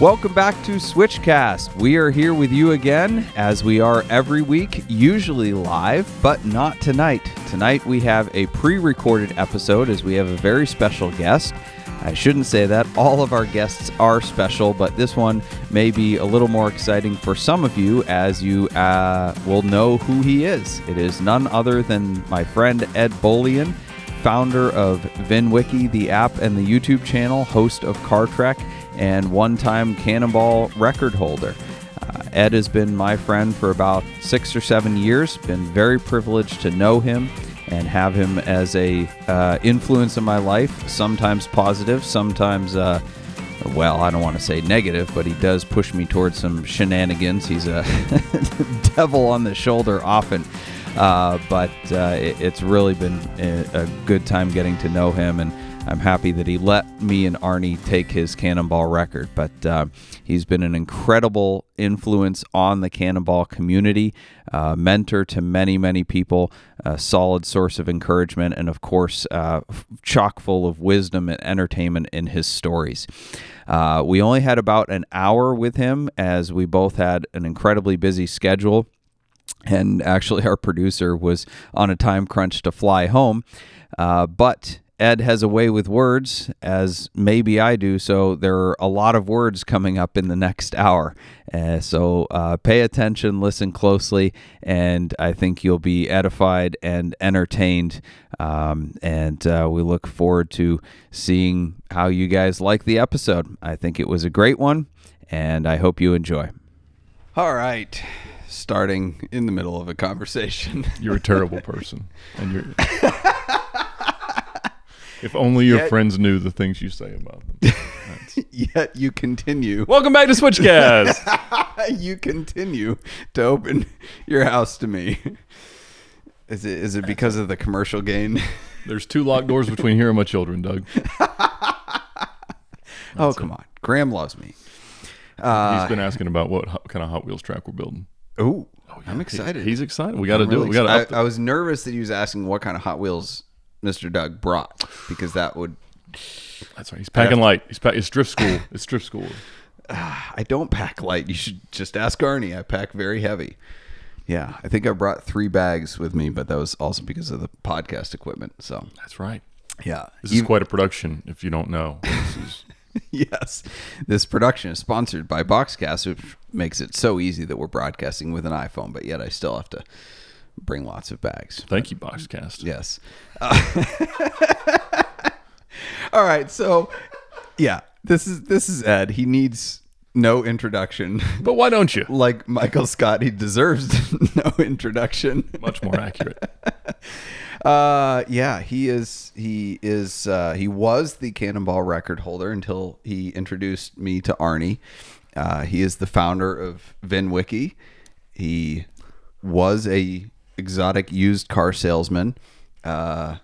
Welcome back to Switchcast. We are here with you again, as we are every week, usually live, but not tonight. Tonight we have a pre recorded episode as we have a very special guest. I shouldn't say that. All of our guests are special, but this one may be a little more exciting for some of you as you uh, will know who he is. It is none other than my friend Ed Bolian, founder of VinWiki, the app and the YouTube channel, host of Car Trek, and one time Cannonball record holder. Uh, Ed has been my friend for about six or seven years. Been very privileged to know him and have him as a uh, influence in my life. Sometimes positive, sometimes uh, well, I don't want to say negative, but he does push me towards some shenanigans. He's a devil on the shoulder often. Uh, but uh, it, it's really been a, a good time getting to know him and I'm happy that he let me and Arnie take his Cannonball record. But uh, he's been an incredible influence on the Cannonball community, uh, mentor to many, many people, a solid source of encouragement, and of course, uh, chock full of wisdom and entertainment in his stories. Uh, we only had about an hour with him as we both had an incredibly busy schedule. And actually, our producer was on a time crunch to fly home. Uh, but Ed has a way with words, as maybe I do. So there are a lot of words coming up in the next hour. Uh, so uh, pay attention, listen closely, and I think you'll be edified and entertained. Um, and uh, we look forward to seeing how you guys like the episode. I think it was a great one, and I hope you enjoy. All right. Starting in the middle of a conversation. You're a terrible person, and you're. If only your Yet- friends knew the things you say about them. Yet you continue. Welcome back to Switchcast. you continue to open your house to me. Is it is it because of the commercial gain? There's two locked doors between here and my children, Doug. oh come on, Graham loves me. He's Uh, been asking about what ho- kind of Hot Wheels track we're building. oh, I'm excited. He- he's excited. We got to I'm do really it. We got excited. to. I, I was nervous that he was asking what kind of Hot Wheels Mr. Doug brought because that would. That's right. He's packing light. He's pack, It's drift school. It's drift school. I don't pack light. You should just ask Arnie. I pack very heavy. Yeah, I think I brought three bags with me, but that was also because of the podcast equipment. So That's right. yeah, This is quite a production. If you don't know, this is yes. This production is sponsored by Boxcast, which makes it so easy that we're broadcasting with an iPhone, but yet I still have to bring lots of bags. thank you, Boxcast. Yes. Uh, all right. So, yeah, this is this is Ed. He needs no introduction. But why don't you? Like Michael Scott, he deserves no introduction. Much more accurate. Uh, yeah, he is. He is. Uh, he was the Cannonball record holder until he introduced me to Arnie. Uh, he is the founder of VinWiki. He was a exotic used car salesman. Uh,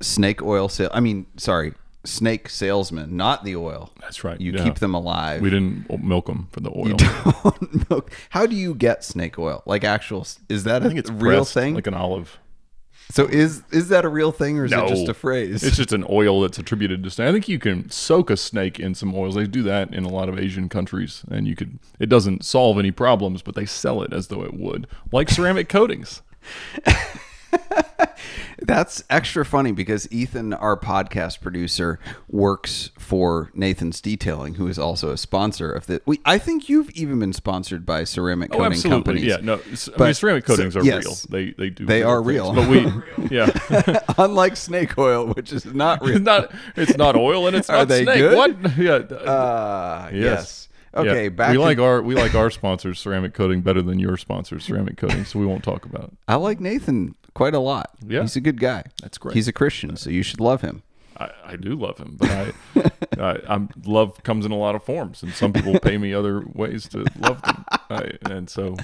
snake oil sale. I mean, sorry, snake salesman, not the oil. That's right. You Yeah. keep them alive. We didn't milk them for the oil. You don't milk. How do you get snake oil? Like actual? Is that I think it's a real pressed thing? like an olive. so is is that a real thing or is No, it just a phrase? It's just an oil that's attributed to snake. I think you can soak a snake in some oils. They do that in a lot of Asian countries, and you could. It doesn't solve any problems, but they sell it as though it would, like ceramic coatings. That's extra funny because Ethan, our podcast producer, works for Nathan's Detailing, who is also a sponsor of the. We, I think you've even been sponsored by ceramic Oh, absolutely. companies. Yeah, no. s- I mean, But- ceramic so- coatings are yes. real. They they do. They are things. real. But we, yeah, Unlike snake oil, which is not real. it's not. It's not oil, and it's Are not they snake. good? What? Yeah. Uh, yes. yes. Okay. Yeah. Back. we to- like our we like our sponsors ceramic coating better than your sponsors ceramic coating, so we won't talk about it. I like Nathan quite a lot. Yeah. He's a good guy. That's great. He's a Christian, so you should love him. I, I do love him, but I, I I'm love comes in a lot of forms, and some people pay me other ways to love them, I, and so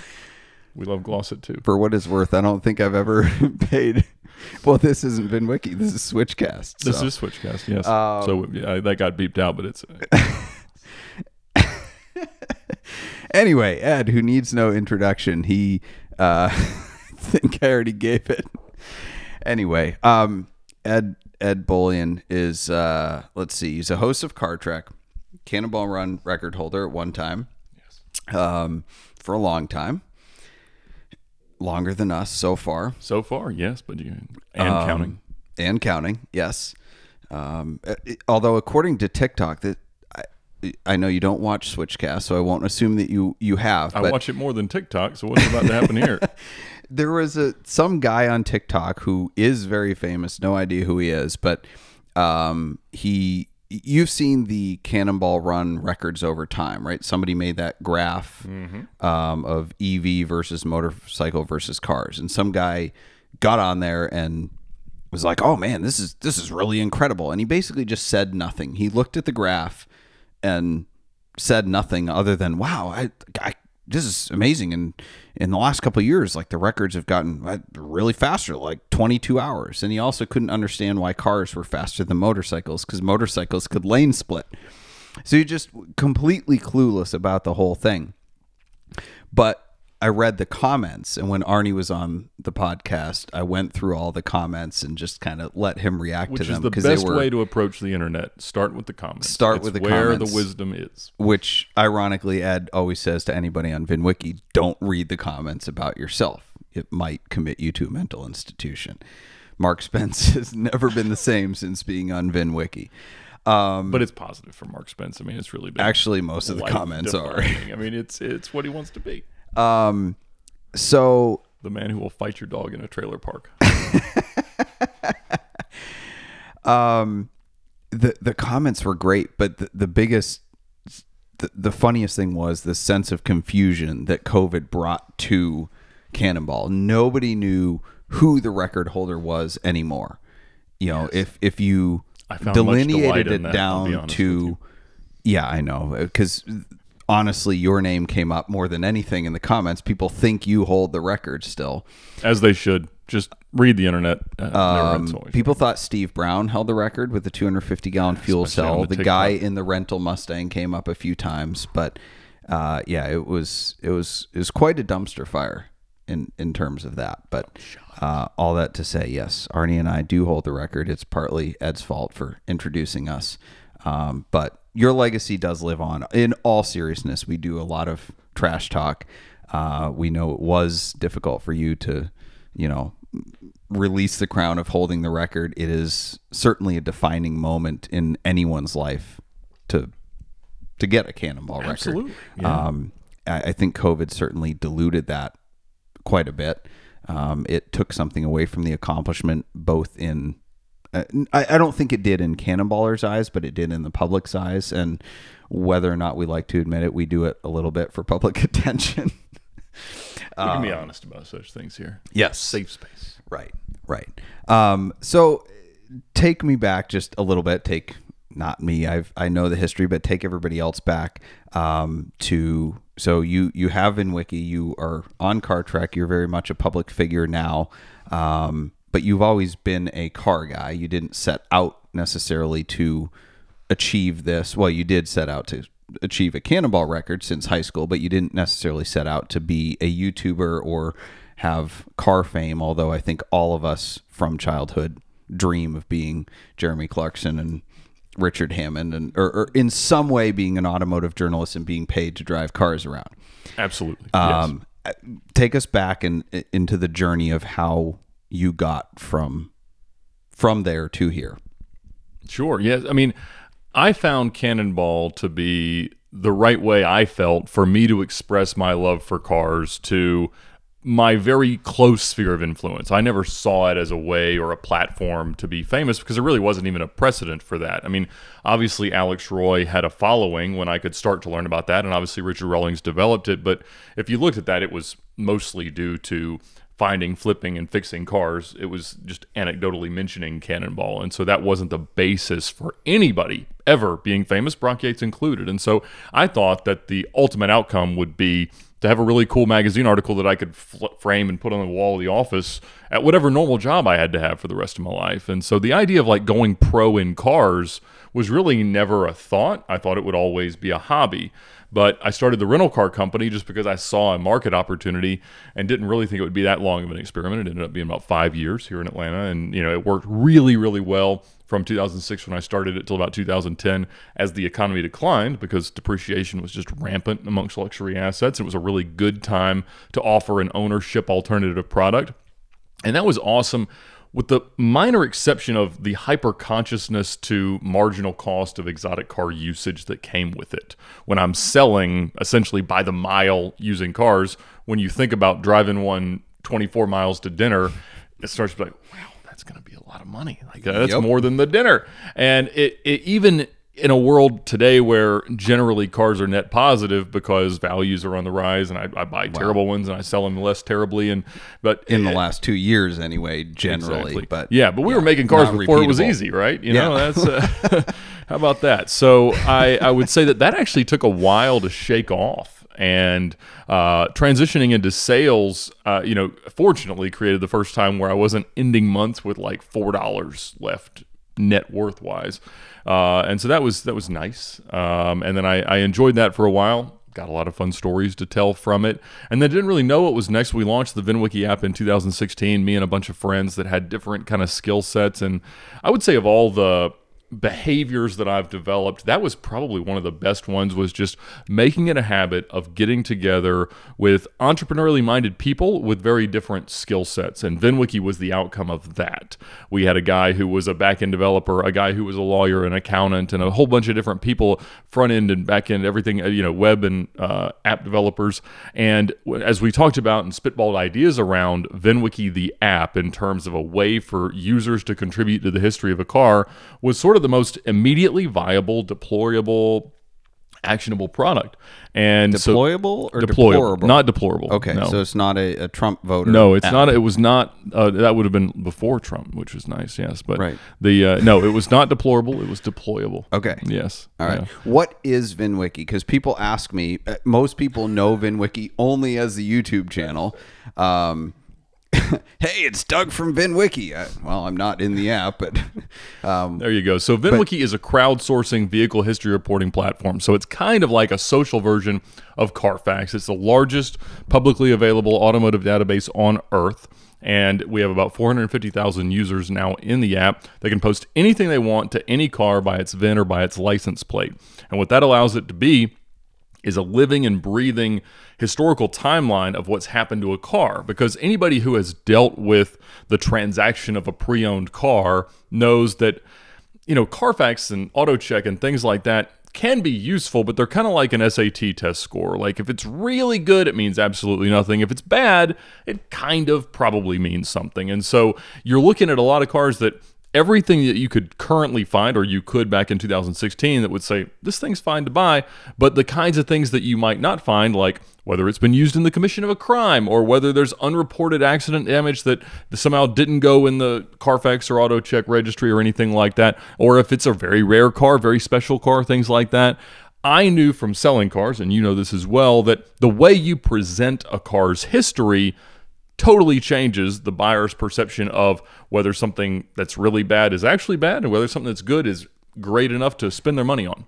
we love Glossit too. For what it's worth, I don't think I've ever paid. Well, this isn't VinWiki. This is Switchcast. This is Switchcast, yes. Um, so yeah, that got beeped out, but it's Anyway, Ed, who needs no introduction, he uh I think I already gave it. Anyway, um Ed Ed Bolian is uh let's see, he's a host of Car Trek. Cannonball Run record holder at one time. Yes. Um, for a long time. Longer than us so far. So far, yes, but you and um, counting. And counting, yes. Um, it, although according to TikTok, that I, know you don't watch Switchcast, so I won't assume that you you have. I watch it more than TikTok. So what's about to happen here? there was a some guy on TikTok who is very famous. No idea who he is, but um, he you've seen the Cannonball Run records over time, right? Somebody made that graph mm-hmm. um, of EV versus motorcycle versus cars, and some guy got on there and was like, "Oh man, this is this is really incredible," and he basically just said nothing. He looked at the graph and said nothing other than, "Wow, I, I this is amazing." And in the last couple years, like the records have gotten uh, really faster, like 22 hours. And he also couldn't understand why cars were faster than motorcycles because motorcycles could lane split. So you're just completely clueless about the whole thing. But I read the comments, and when Arnie was on the podcast, I went through all the comments and just kind of let him react which to them. Which is the best were, way to approach the internet. Start with the comments. Start it's with the where comments, the wisdom is. Which, ironically, Ed always says to anybody on VinWiki: don't read the comments about yourself. It might commit you to a mental institution. Mark Spence has never been the same since being on VinWiki. Um, but it's positive for Mark Spence. I mean, it's really been actually most of the comments are. I mean, it's it's what he wants to be. Um, so the man who will fight your dog in a trailer park. um, the the comments were great, but the, the biggest, the, the funniest thing was the sense of confusion that COVID brought to Cannonball. Nobody knew who the record holder was anymore. You know, yes. if if you delineated it that, down to, yeah, I know because honestly, your name came up more than anything in the comments. People think you hold the record still, as they should. Just read the internet. Uh, um, people thought Steve Brown held the record with the 250 gallon fuel cell. The, the guy in the rental Mustang came up a few times, but uh, yeah, it was it was it was quite a dumpster fire in in terms of that. But uh, all that to say, yes, Arnie and I do hold the record. It's partly Ed's fault for introducing us, um, but your legacy does live on. In all seriousness, we do a lot of trash talk. Uh, we know it was difficult for you to, you know, release the crown of holding the record. It is certainly a defining moment in anyone's life to to get a cannonball record. Absolutely. Yeah. Um, I, I, think COVID certainly diluted that quite a bit. Um, it took something away from the accomplishment, both in I, I don't think it did in Cannonballer's eyes, but it did in the public's eyes. And whether or not we like to admit it, we do it a little bit for public attention. we can be um, honest about such things here. Yes. Safe space. Right, right. Um, so take me back just a little bit. Take not me. I've I know the history, but take everybody else back um, to. So you you have VinWiki. You are on Car Trek. You're very much a public figure now. Um, but you've always been a car guy. You didn't set out necessarily to achieve this. Well, you did set out to achieve a cannonball record since high school, but you didn't necessarily set out to be a YouTuber or have car fame, although I think all of us from childhood dream of being Jeremy Clarkson and Richard Hammond and or, or in some way being an automotive journalist and being paid to drive cars around. Absolutely. Um, yes. Take us back and in, into the journey of how you got from from there to here. Sure. Yes. I mean, I found Cannonball to be the right way I felt for me to express my love for cars to my very close sphere of influence. I never saw it as a way or a platform to be famous because there really wasn't even a precedent for that. I mean, obviously, Alex Roy had a following when I could start to learn about that, and obviously, Richard Rawlings developed it. But if you looked at that, it was mostly due to finding, flipping, and fixing cars. It was just anecdotally mentioning Cannonball. And so that wasn't the basis for anybody ever being famous, Brock Yates included. And so I thought that the ultimate outcome would be to have a really cool magazine article that I could fl- frame and put on the wall of the office at whatever normal job I had to have for the rest of my life. And so the idea of like going pro in cars was really never a thought. I thought it would always be a hobby. But I started the rental car company just because I saw a market opportunity and didn't really think it would be that long of an experiment. It ended up being about five years here in Atlanta, and you know it worked really, really well from 2006 when I started it till about 2010 as the economy declined because depreciation was just rampant amongst luxury assets. It was a really good time to offer an ownership alternative product. And that was awesome with the minor exception of the hyper consciousness to marginal cost of exotic car usage that came with it. When I'm selling essentially by the mile using cars, when you think about driving one 24 miles to dinner, it starts to be like, wow, that's going to be a lot of money. Like uh, that's Yep. more than the dinner. And it, it even in a world today where generally cars are net positive because values are on the rise, and I, I buy terrible ones and I sell them less terribly. And but in the last two years anyway, generally. Exactly. But yeah, but we were making cars before it was easy, right? You Yeah. know, that's uh, how about that? So I I would say that that actually took a while to shake off. And uh, transitioning into sales, uh, you know, fortunately created the first time where I wasn't ending months with like four dollars left net worth wise, uh, and so that was that was nice. Um, and then I, I enjoyed that for a while got a lot of fun stories to tell from it. And then didn't really know what was next. We launched the VinWiki app in 2016, me and a bunch of friends that had different kind of skill sets. And I would say of all the behaviors that I've developed, that was probably one of the best ones was just making it a habit of getting together with entrepreneurially minded people with very different skill sets. And VinWiki was the outcome of that. We had a guy who was a back end developer, a guy who was a lawyer, an accountant, and a whole bunch of different people, front end and back end, everything, uh, you know, web and uh, app developers. And as we talked about and spitballed ideas around VinWiki, the app, in terms of a way for users to contribute to the history of a car, was sort of the most immediately viable, deployable, actionable product. And so Deployable or deployable, deplorable? not deplorable. Okay, no. so it's not a, a Trump voter. No, it's app. not. It was not. Uh, that would have been before Trump, which was nice. Yes, but Right. the uh, no, it was not deplorable. It was deployable. Okay. Yes. All right. Yeah. What is VinWiki? Because people ask me. uh, Most people know VinWiki only as the YouTube channel. Um, hey, it's Doug from VinWiki. Uh, well, I'm not in the app, but um, There you go. So VinWiki is a crowdsourcing vehicle history reporting platform. So it's kind of like a social version of Carfax. It's the largest publicly available automotive database on Earth. And we have about 450,000 users now in the app. They can post anything they want to any car by its VIN or by its license plate. And what that allows it to be is a living and breathing historical timeline of what's happened to a car. Because anybody who has dealt with the transaction of a pre-owned car knows that you know Carfax and AutoCheck and things like that can be useful but they're kind of like an SAT test score. Like if it's really good it means absolutely nothing. If it's bad it kind of probably means something. And so you're looking at a lot of cars that everything that you could currently find, or you could back in 2016, that would say this thing's fine to buy, but the kinds of things that you might not find, like whether it's been used in the commission of a crime, or whether there's unreported accident damage that somehow didn't go in the Carfax or AutoCheck registry or anything like that, or if it's a very rare car, very special car, things like that. I knew from selling cars, and you know this as well, that the way you present a car's history totally changes the buyer's perception of whether something that's really bad is actually bad and whether something that's good is great enough to spend their money on.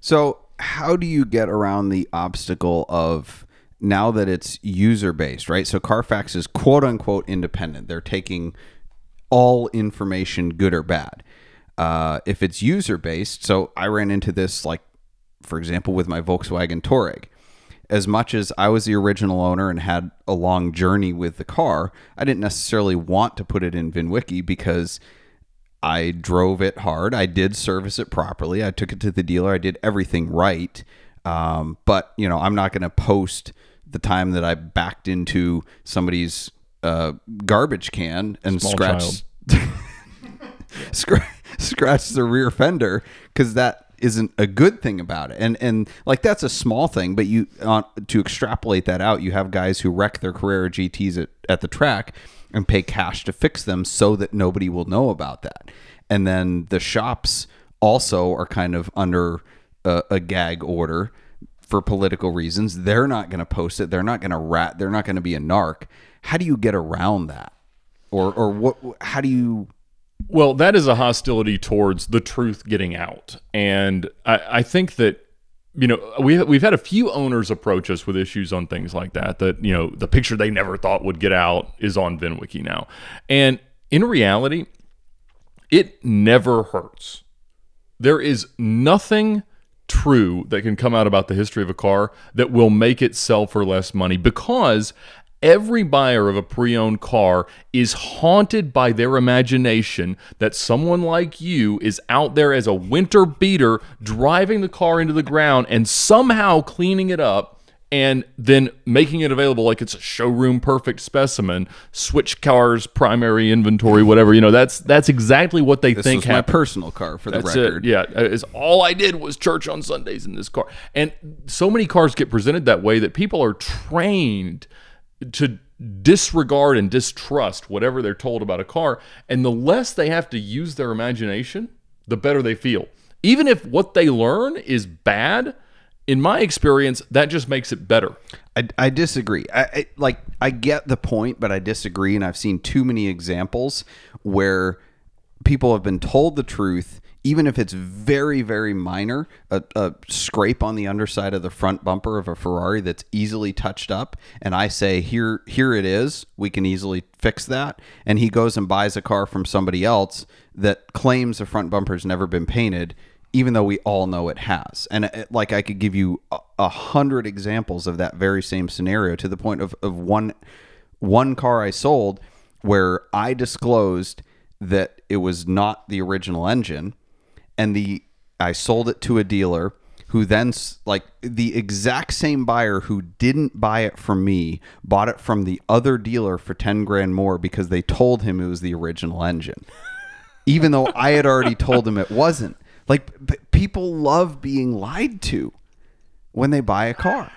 So, how do you get around the obstacle of now that it's user based, right? So, Carfax is quote unquote independent. They're taking all information, good or bad. Uh, if it's user based, so I ran into this, like, for example, with my Volkswagen Touareg. As much as I was the original owner and had a long journey with the car, I didn't necessarily want to put it in VinWiki because I drove it hard. I did service it properly. I took it to the dealer. I did everything right. Um, but you know, I'm not going to post the time that I backed into somebody's uh, garbage can and Small scratched scratch the rear fender because that isn't a good thing about it. And and like that's a small thing, but you uh, to extrapolate that out, you have guys who wreck their Carrera GTS at, at the track and pay cash to fix them so that nobody will know about that. And then the shops also are kind of under a, a gag order for political reasons. They're not going to post it. They're not going to rat. They're not going to be a narc. How do you get around that? Or or what? How do you Well, that is a hostility towards the truth getting out, and I, I think that you know we we've had a few owners approach us with issues on things like that. That you know the picture they never thought would get out is on VinWiki now, and in reality, it never hurts. There is nothing true that can come out about the history of a car that will make it sell for less money because every buyer of a pre owned car is haunted by their imagination that someone like you is out there as a winter beater driving the car into the ground and somehow cleaning it up and then making it available like it's a showroom perfect specimen switch cars primary inventory whatever you know that's that's exactly what they This think was my personal car for the record. it. Yeah, is all I did was church on Sundays in this car, and so many cars get presented that way that people are trained to disregard and distrust whatever they're told about a car, and the less they have to use their imagination, the better they feel. Even if what they learn is bad, in my experience, that just makes it better. I, I disagree. I, I like I get the point, but I disagree, and I've seen too many examples where people have been told the truth, even if it's very, very minor, a, a scrape on the underside of the front bumper of a Ferrari that's easily touched up, and I say, "Here, here it is. We can easily fix that." And he goes and buys a car from somebody else that claims the front bumper's never been painted even though we all know it has. And it, like I could give you a, a hundred examples of that very same scenario to the point of, of one one car I sold where I disclosed that it was not the original engine and the I sold it to a dealer who then like the exact same buyer who didn't buy it from me bought it from the other dealer for 10 grand more because they told him it was the original engine even though I had already told him it wasn't. Like people love being lied to when they buy a car.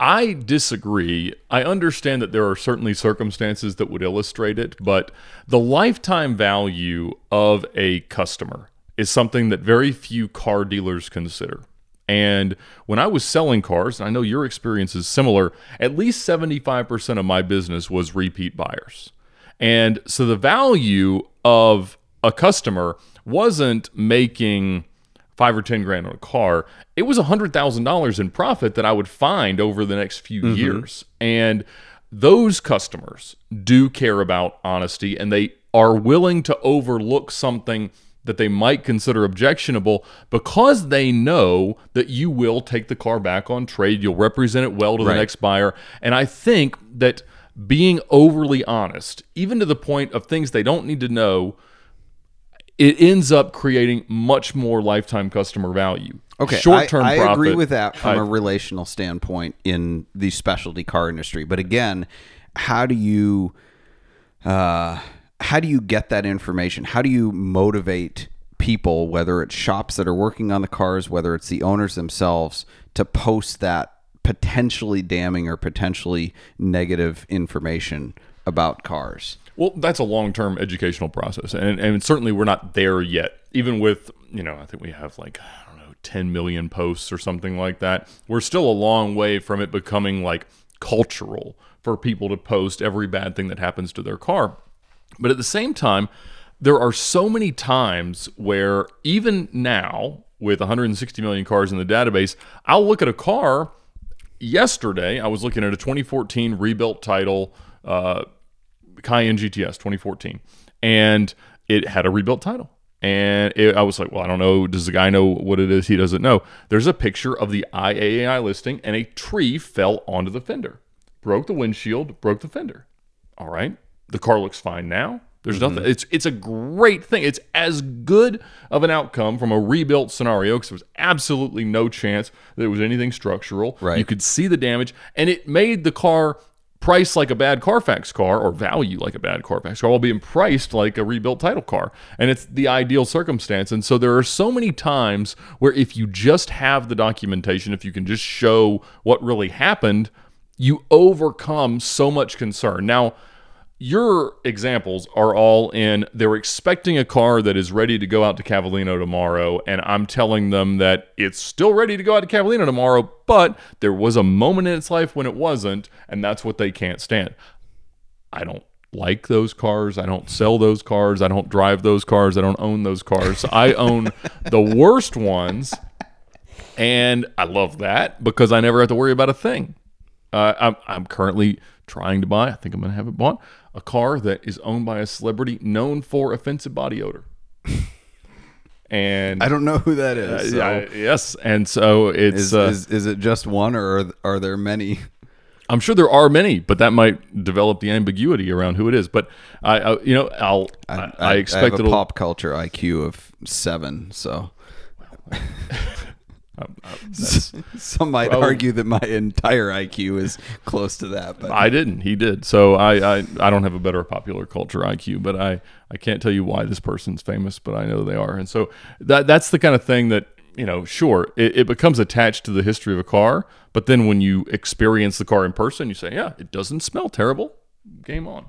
I disagree. I understand that there are certainly circumstances that would illustrate it, but the lifetime value of a customer is something that very few car dealers consider. And when I was selling cars, and I know your experience is similar, at least 75% of my business was repeat buyers. And so the value of a customer wasn't making five or ten grand on a car, it was a hundred thousand dollars in profit that I would find over the next few mm-hmm. years. And those customers do care about honesty and they are willing to overlook something that they might consider objectionable because they know that you will take the car back on trade. You'll represent it well to the Right. next buyer. And I think that being overly honest, even to the point of things they don't need to know, it ends up creating much more lifetime customer value. Okay, short-term I, I profit. agree with that from I- a relational standpoint in the specialty car industry. But again, how do you uh, how do you get that information? How do you motivate people, whether it's shops that are working on the cars, whether it's the owners themselves, to post that potentially damning or potentially negative information about cars? Well, that's a long-term educational process, and and certainly we're not there yet. Even with you know, I think we have like I don't know, 10 million posts or something like that. We're still a long way from it becoming like cultural for people to post every bad thing that happens to their car. But at the same time, there are so many times where even now, with 160 million cars in the database, I'll look at a car. Yesterday, I was looking at a 2014 rebuilt title. Uh, Cayenne GTS 2014, and it had a rebuilt title. And it, I was like, well, I don't know. Does the guy know what it is? He doesn't know. There's a picture of the IAAI listing, and a tree fell onto the fender, broke the windshield, broke the fender. All right, the car looks fine now. There's nothing. Mm-hmm. It's it's a great thing. It's as good of an outcome from a rebuilt scenario because there was absolutely no chance that it was anything structural. Right. You could see the damage, and it made the car priced like a bad Carfax car or value like a bad Carfax car while being priced like a rebuilt title car. And it's the ideal circumstance. And so there are so many times where if you just have the documentation, if you can just show what really happened, you overcome so much concern. Now, your examples are all in they're expecting a car that is ready to go out to Cavallino tomorrow, and I'm telling them that it's still ready to go out to Cavallino tomorrow, but there was a moment in its life when it wasn't, and that's what they can't stand. I don't like those cars. I don't sell those cars. I don't drive those cars. I don't own those cars. I own the worst ones, and I love that because I never have to worry about a thing. Uh, I'm, I'm currently trying to buy. I think I'm going to have it bought a car that is owned by a celebrity known for offensive body odor. And I don't know who that is. so uh, yes, and so it's is, uh, is is it just one, or are, are there many? I'm sure there are many, but that might develop the ambiguity around who it is. But I, I you know, I'll I, I, expect I have a pop culture IQ of seven, so um, uh, some might Well- argue that my entire IQ is close to that. But I didn't. He did. So I, I, I don't have a better popular culture IQ, but I, I can't tell you why this person's famous, but I know they are. And so that that's the kind of thing that you know. Sure, it, it becomes attached to the history of a car, but then when you experience the car in person, you say, yeah, it doesn't smell terrible. Game on.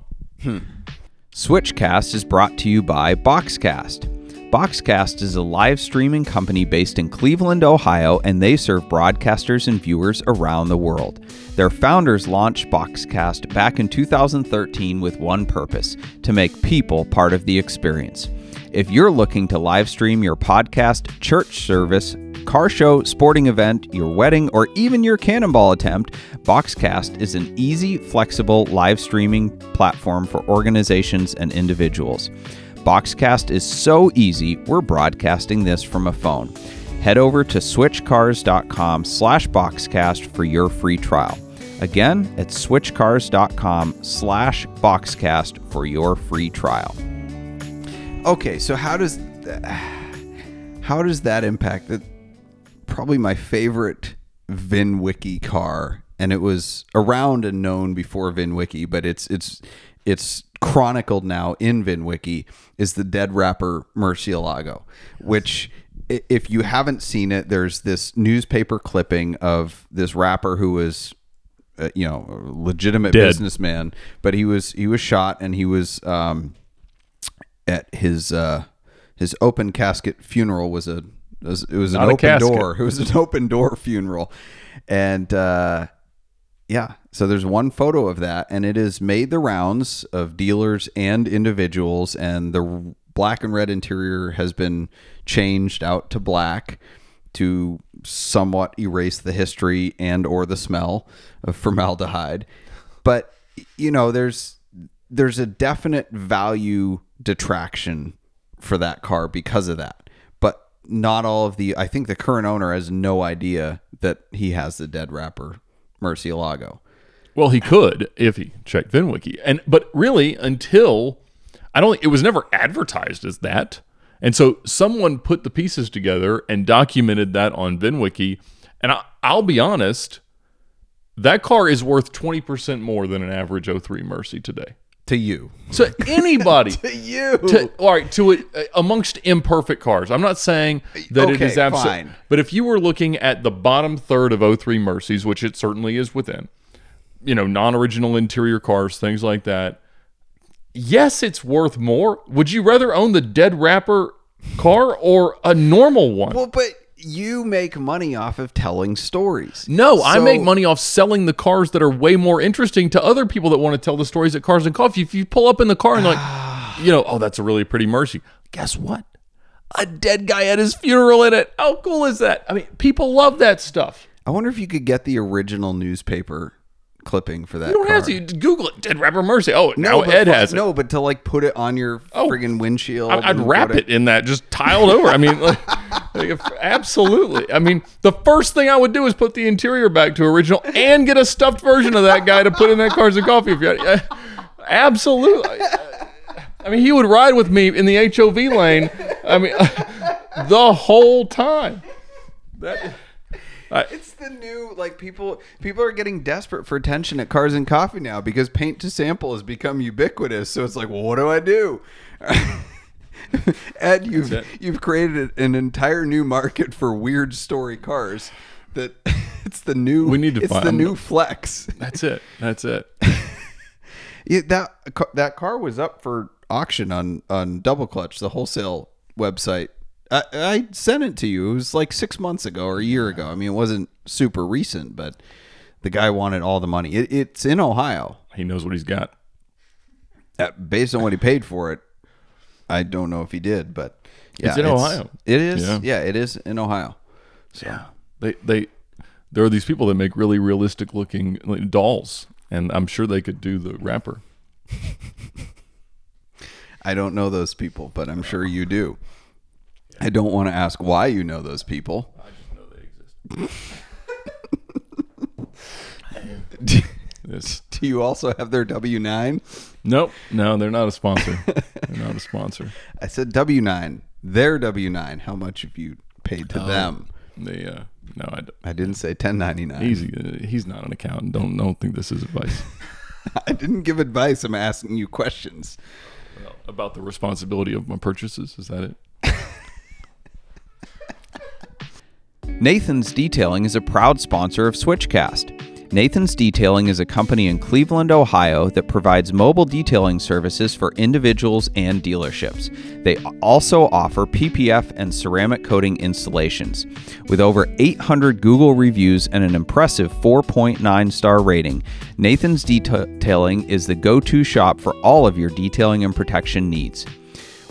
Switchcast is brought to you by Boxcast. Boxcast is a live streaming company based in Cleveland, Ohio, and they serve broadcasters and viewers around the world. Their founders launched Boxcast back in 2013 with one purpose to make people part of the experience. If you're looking to live stream your podcast, church service, car show, sporting event, your wedding, or even your cannonball attempt, Boxcast is an easy, flexible live streaming platform for organizations and individuals. Boxcast is so easy, we're broadcasting this from a phone. Head over to switchcars.com slash boxcast for your free trial. Again, it's switchcars.com slash boxcast for your free trial. Okay, so how does how does that impact that probably my favorite VinWiki car and it was around and known before VinWiki, but it's it's it's chronicled now in VinWiki is the Dead Rapper Murcielago, which if you haven't seen it, there's this newspaper clipping of this rapper who was uh, you know, a legitimate Dead. businessman, but he was he was shot and he was um at his uh his open casket funeral was a was, it was an Not open door. It was an open door funeral. And uh yeah, so there's one photo of that and it has made the rounds of dealers and individuals and the black and red interior has been changed out to black to somewhat erase the history and or the smell of formaldehyde. But you know, there's there's a definite value detraction for that car because of that. But not all of the I think the current owner has no idea that he has the dead rapper Murcielago. Well, he could if he checked VinWiki, and but really until I don't. It was never advertised as that, and so someone put the pieces together and documented that on VinWiki. And I, I'll be honest, that car is worth twenty percent more than an average 03 Mercy today. To you. So anybody. To you. To, all right, to it uh, amongst imperfect cars. I'm not saying that it Okay, is absolute, fine. but if you were looking at the bottom third of o3 Mercies, which it certainly is within, you know, non-original interior cars, things like that. Yes, it's worth more. Would you rather own the dead rapper car or a normal one? well, but you make money off of telling stories. no, I make money off selling the cars that are way more interesting to other people that want to tell the stories at Cars and Coffee. If you pull up in the car and like, you know, oh, that's a really pretty Mercy. Guess what? A dead guy at his funeral in it. How cool is that? I mean, people love that stuff. I wonder if you could get the original newspaper clipping for that. You don't car. have to you Google it. Dead rapper Mercy. Oh, now but Ed has it. No, but to like put it on your Oh. friggin' windshield. I- I'd wrap it in that, just tiled over. I mean, like, like, if- absolutely. I mean, the first thing I would do is put the interior back to original and get a stuffed version of that guy to put in that Cars and Coffee. If you, uh, absolutely. I mean, he would ride with me in the HOV lane. I mean, the whole time. That, It's the new like people people are getting desperate for attention at Cars and Coffee now because paint to sample has become ubiquitous. So it's like, well, what do I do? Ed, you've you've created an entire new market for weird story cars. That it's the new. We need to It's find- the I'm new flex. that's it. That's it. Yeah, that that car was up for auction on on Double Clutch, the wholesale website. I, I sent it to you. It was like six months ago or a year ago. I mean, it wasn't super recent, but the guy wanted all the money. It, it's in Ohio. He knows what he's got. Uh, based on what he paid for it, I don't know if he did, but yeah, It's in Ohio. It is. Yeah. Yeah. it is in Ohio. Yeah, they they there are these people that make really realistic looking like, dolls, and I'm sure they could do the rapper. I don't know those people, but I'm sure you do. I don't want to ask why you know those people. I just know they exist. Do, This do you also have their W nine? nope, no, they're not a sponsor. they're not a sponsor. I said W nine. Their W nine. How much have you paid to them? They uh, no, I. I didn't say ten ninety nine. He's uh, he's not an accountant. Don't don't think this is advice I didn't give advice. I'm asking you questions. well, about the responsibility of my purchases. Is that it? Nathan's Detailing is a proud sponsor of Switchcast. Nathan's Detailing is a company in Cleveland, Ohio that provides mobile detailing services for individuals and dealerships. They also offer PPF and ceramic coating installations. With over 800 Google reviews and an impressive 4.9 star rating, Nathan's Detailing is the go to shop for all of your detailing and protection needs.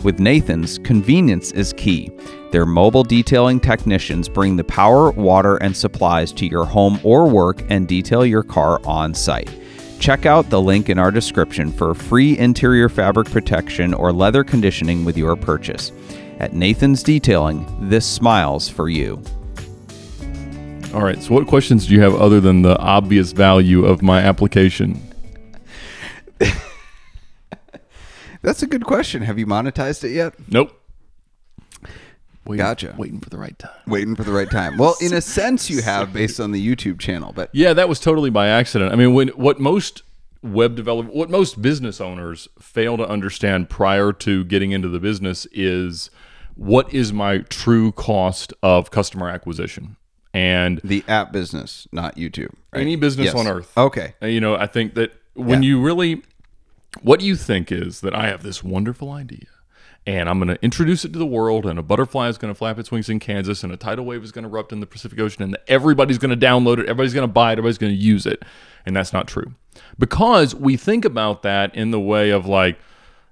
With Nathan's, convenience is key. Their mobile detailing technicians bring the power, water, and supplies to your home or work and detail your car on site. Check out the link in our description for free interior fabric protection or leather conditioning with your purchase. At Nathan's Detailing, this smiles for you. All right. So, what questions do you have other than the obvious value of my application? That's a good question. Have you monetized it yet? Nope. Waiting, Gotcha. Waiting for the right time. Waiting for the right time. Well, in a sense, you have based on the YouTube channel, but Yeah, that was totally by accident. I mean, when what most web develop, what most business owners fail to understand prior to getting into the business is what is my true cost of customer acquisition. And the app business, not YouTube. right? any business Yes. on earth. Okay. Uh, You know, I think that when you really, what you think is that I have this wonderful idea and I'm going to introduce it to the world, and a butterfly is going to flap its wings in Kansas, and a tidal wave is going to erupt in the Pacific Ocean, and everybody's going to download it, everybody's going to buy it, everybody's going to use it. And that's not true. Because we think about that in the way of like,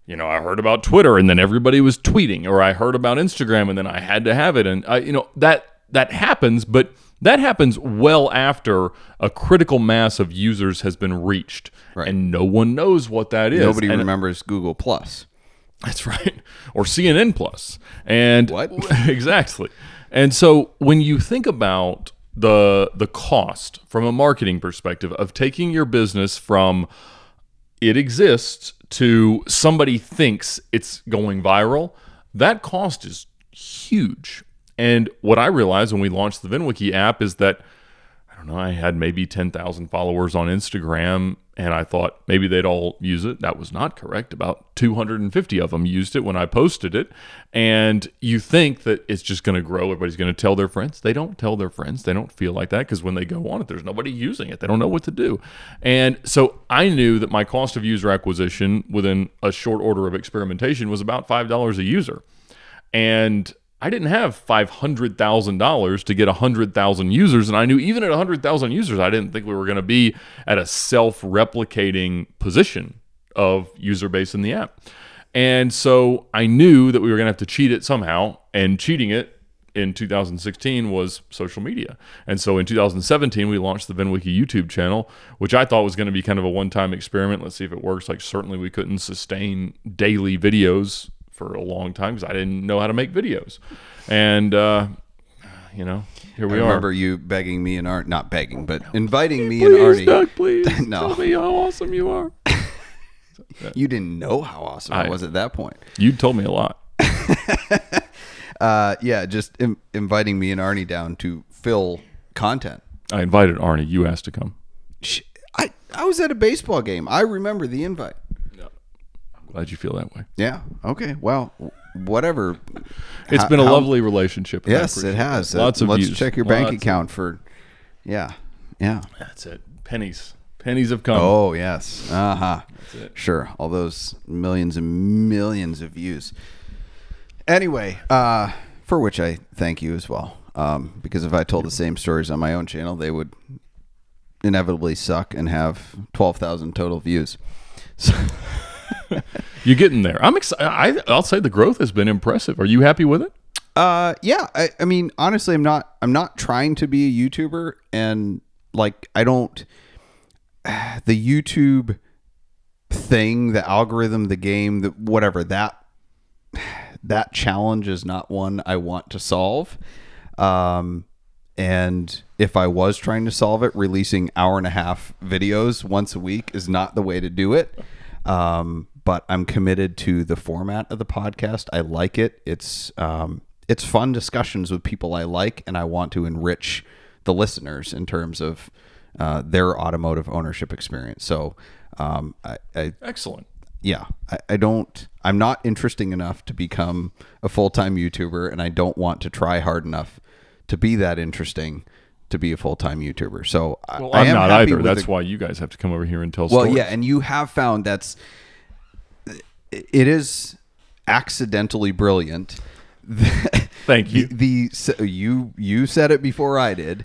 you know, I heard about Twitter and then everybody was tweeting, or I heard about Instagram and then I had to have it. And I, you know, that that happens, but that happens well after a critical mass of users has been reached, Right. and no one knows what that is. Nobody And- remembers Google Plus. that's right. Or CNN Plus. And What? exactly. And so when you think about the the cost from a marketing perspective of taking your business from it exists to somebody thinks it's going viral, that cost is huge. And what I realized when we launched the VinWiki app is that I don't know, I had maybe 10,000 followers on Instagram and I thought maybe they'd all use it. That was not correct. About 250 of them used it when I posted it. And you think that it's just going to grow. Everybody's going to tell their friends. They don't tell their friends. They don't feel like that because when they go on it, there's nobody using it. They don't know what to do. And so I knew that my cost of user acquisition within a short order of experimentation was about $5 a user. And I didn't have five hundred thousand dollars to get hundred thousand users, and I knew even at hundred thousand users, I didn't think we were going to be at a self-replicating position of user base in the app. And so I knew that we were going to have to cheat it somehow, and cheating it in 2016 was social media. And so in 2017, we launched the VinWiki YouTube channel, which I thought was going to be kind of a one time experiment. Let's see if it works. Like, certainly we couldn't sustain daily videos for a long time because I didn't know how to make videos. And, uh, you know, here we I are. remember you begging me and Art, not begging, but inviting me please, and Artie. Doug, please No. tell me how awesome you are. You didn't know how awesome I, I- was at that point. You told me a lot. Uh, yeah, just Im- inviting me and Arnie down to fill content. I invited Arnie. You asked to come. I, I was at a baseball game. I remember the invite. Glad you feel that way. Yeah. Okay. Well, whatever. It's How- been a how- lovely relationship. Yes, it has. it. Lots Uh, of Let's views. check your bank Lots of- account for. Yeah. Yeah. That's it. Pennies. Pennies have come. Oh yes. Uh huh. it. Sure. All those millions and millions of views. Anyway, uh, for which I thank you as well. Um, because if I told the same stories on my own channel, they would inevitably suck and have twelve thousand total views. So, You're getting there. I'm excited. I'll say the growth has been impressive. Are you happy with it? Uh, yeah. I, I mean, honestly, I'm not. I'm not trying to be a YouTuber, and like, I don't. The YouTube thing, the algorithm, the game, the whatever that that challenge is not one I want to solve. Um, and if I was trying to solve it, releasing hour and a half videos once a week is not the way to do it. Um, but I'm committed to the format of the podcast. I like it. It's um, it's fun discussions with people I like, and I want to enrich the listeners in terms of uh, their automotive ownership experience. So, um, I, I Excellent. yeah, I, I don't. I'm not interesting enough to become a full time YouTuber, and I don't want to try hard enough to be that interesting to be a full time YouTuber. So Well, I I'm am not either. That's why you guys have to come over here and tell well, stories. yeah, and you have found that's it is accidentally brilliant. Thank you. the, the so you you said it before I did.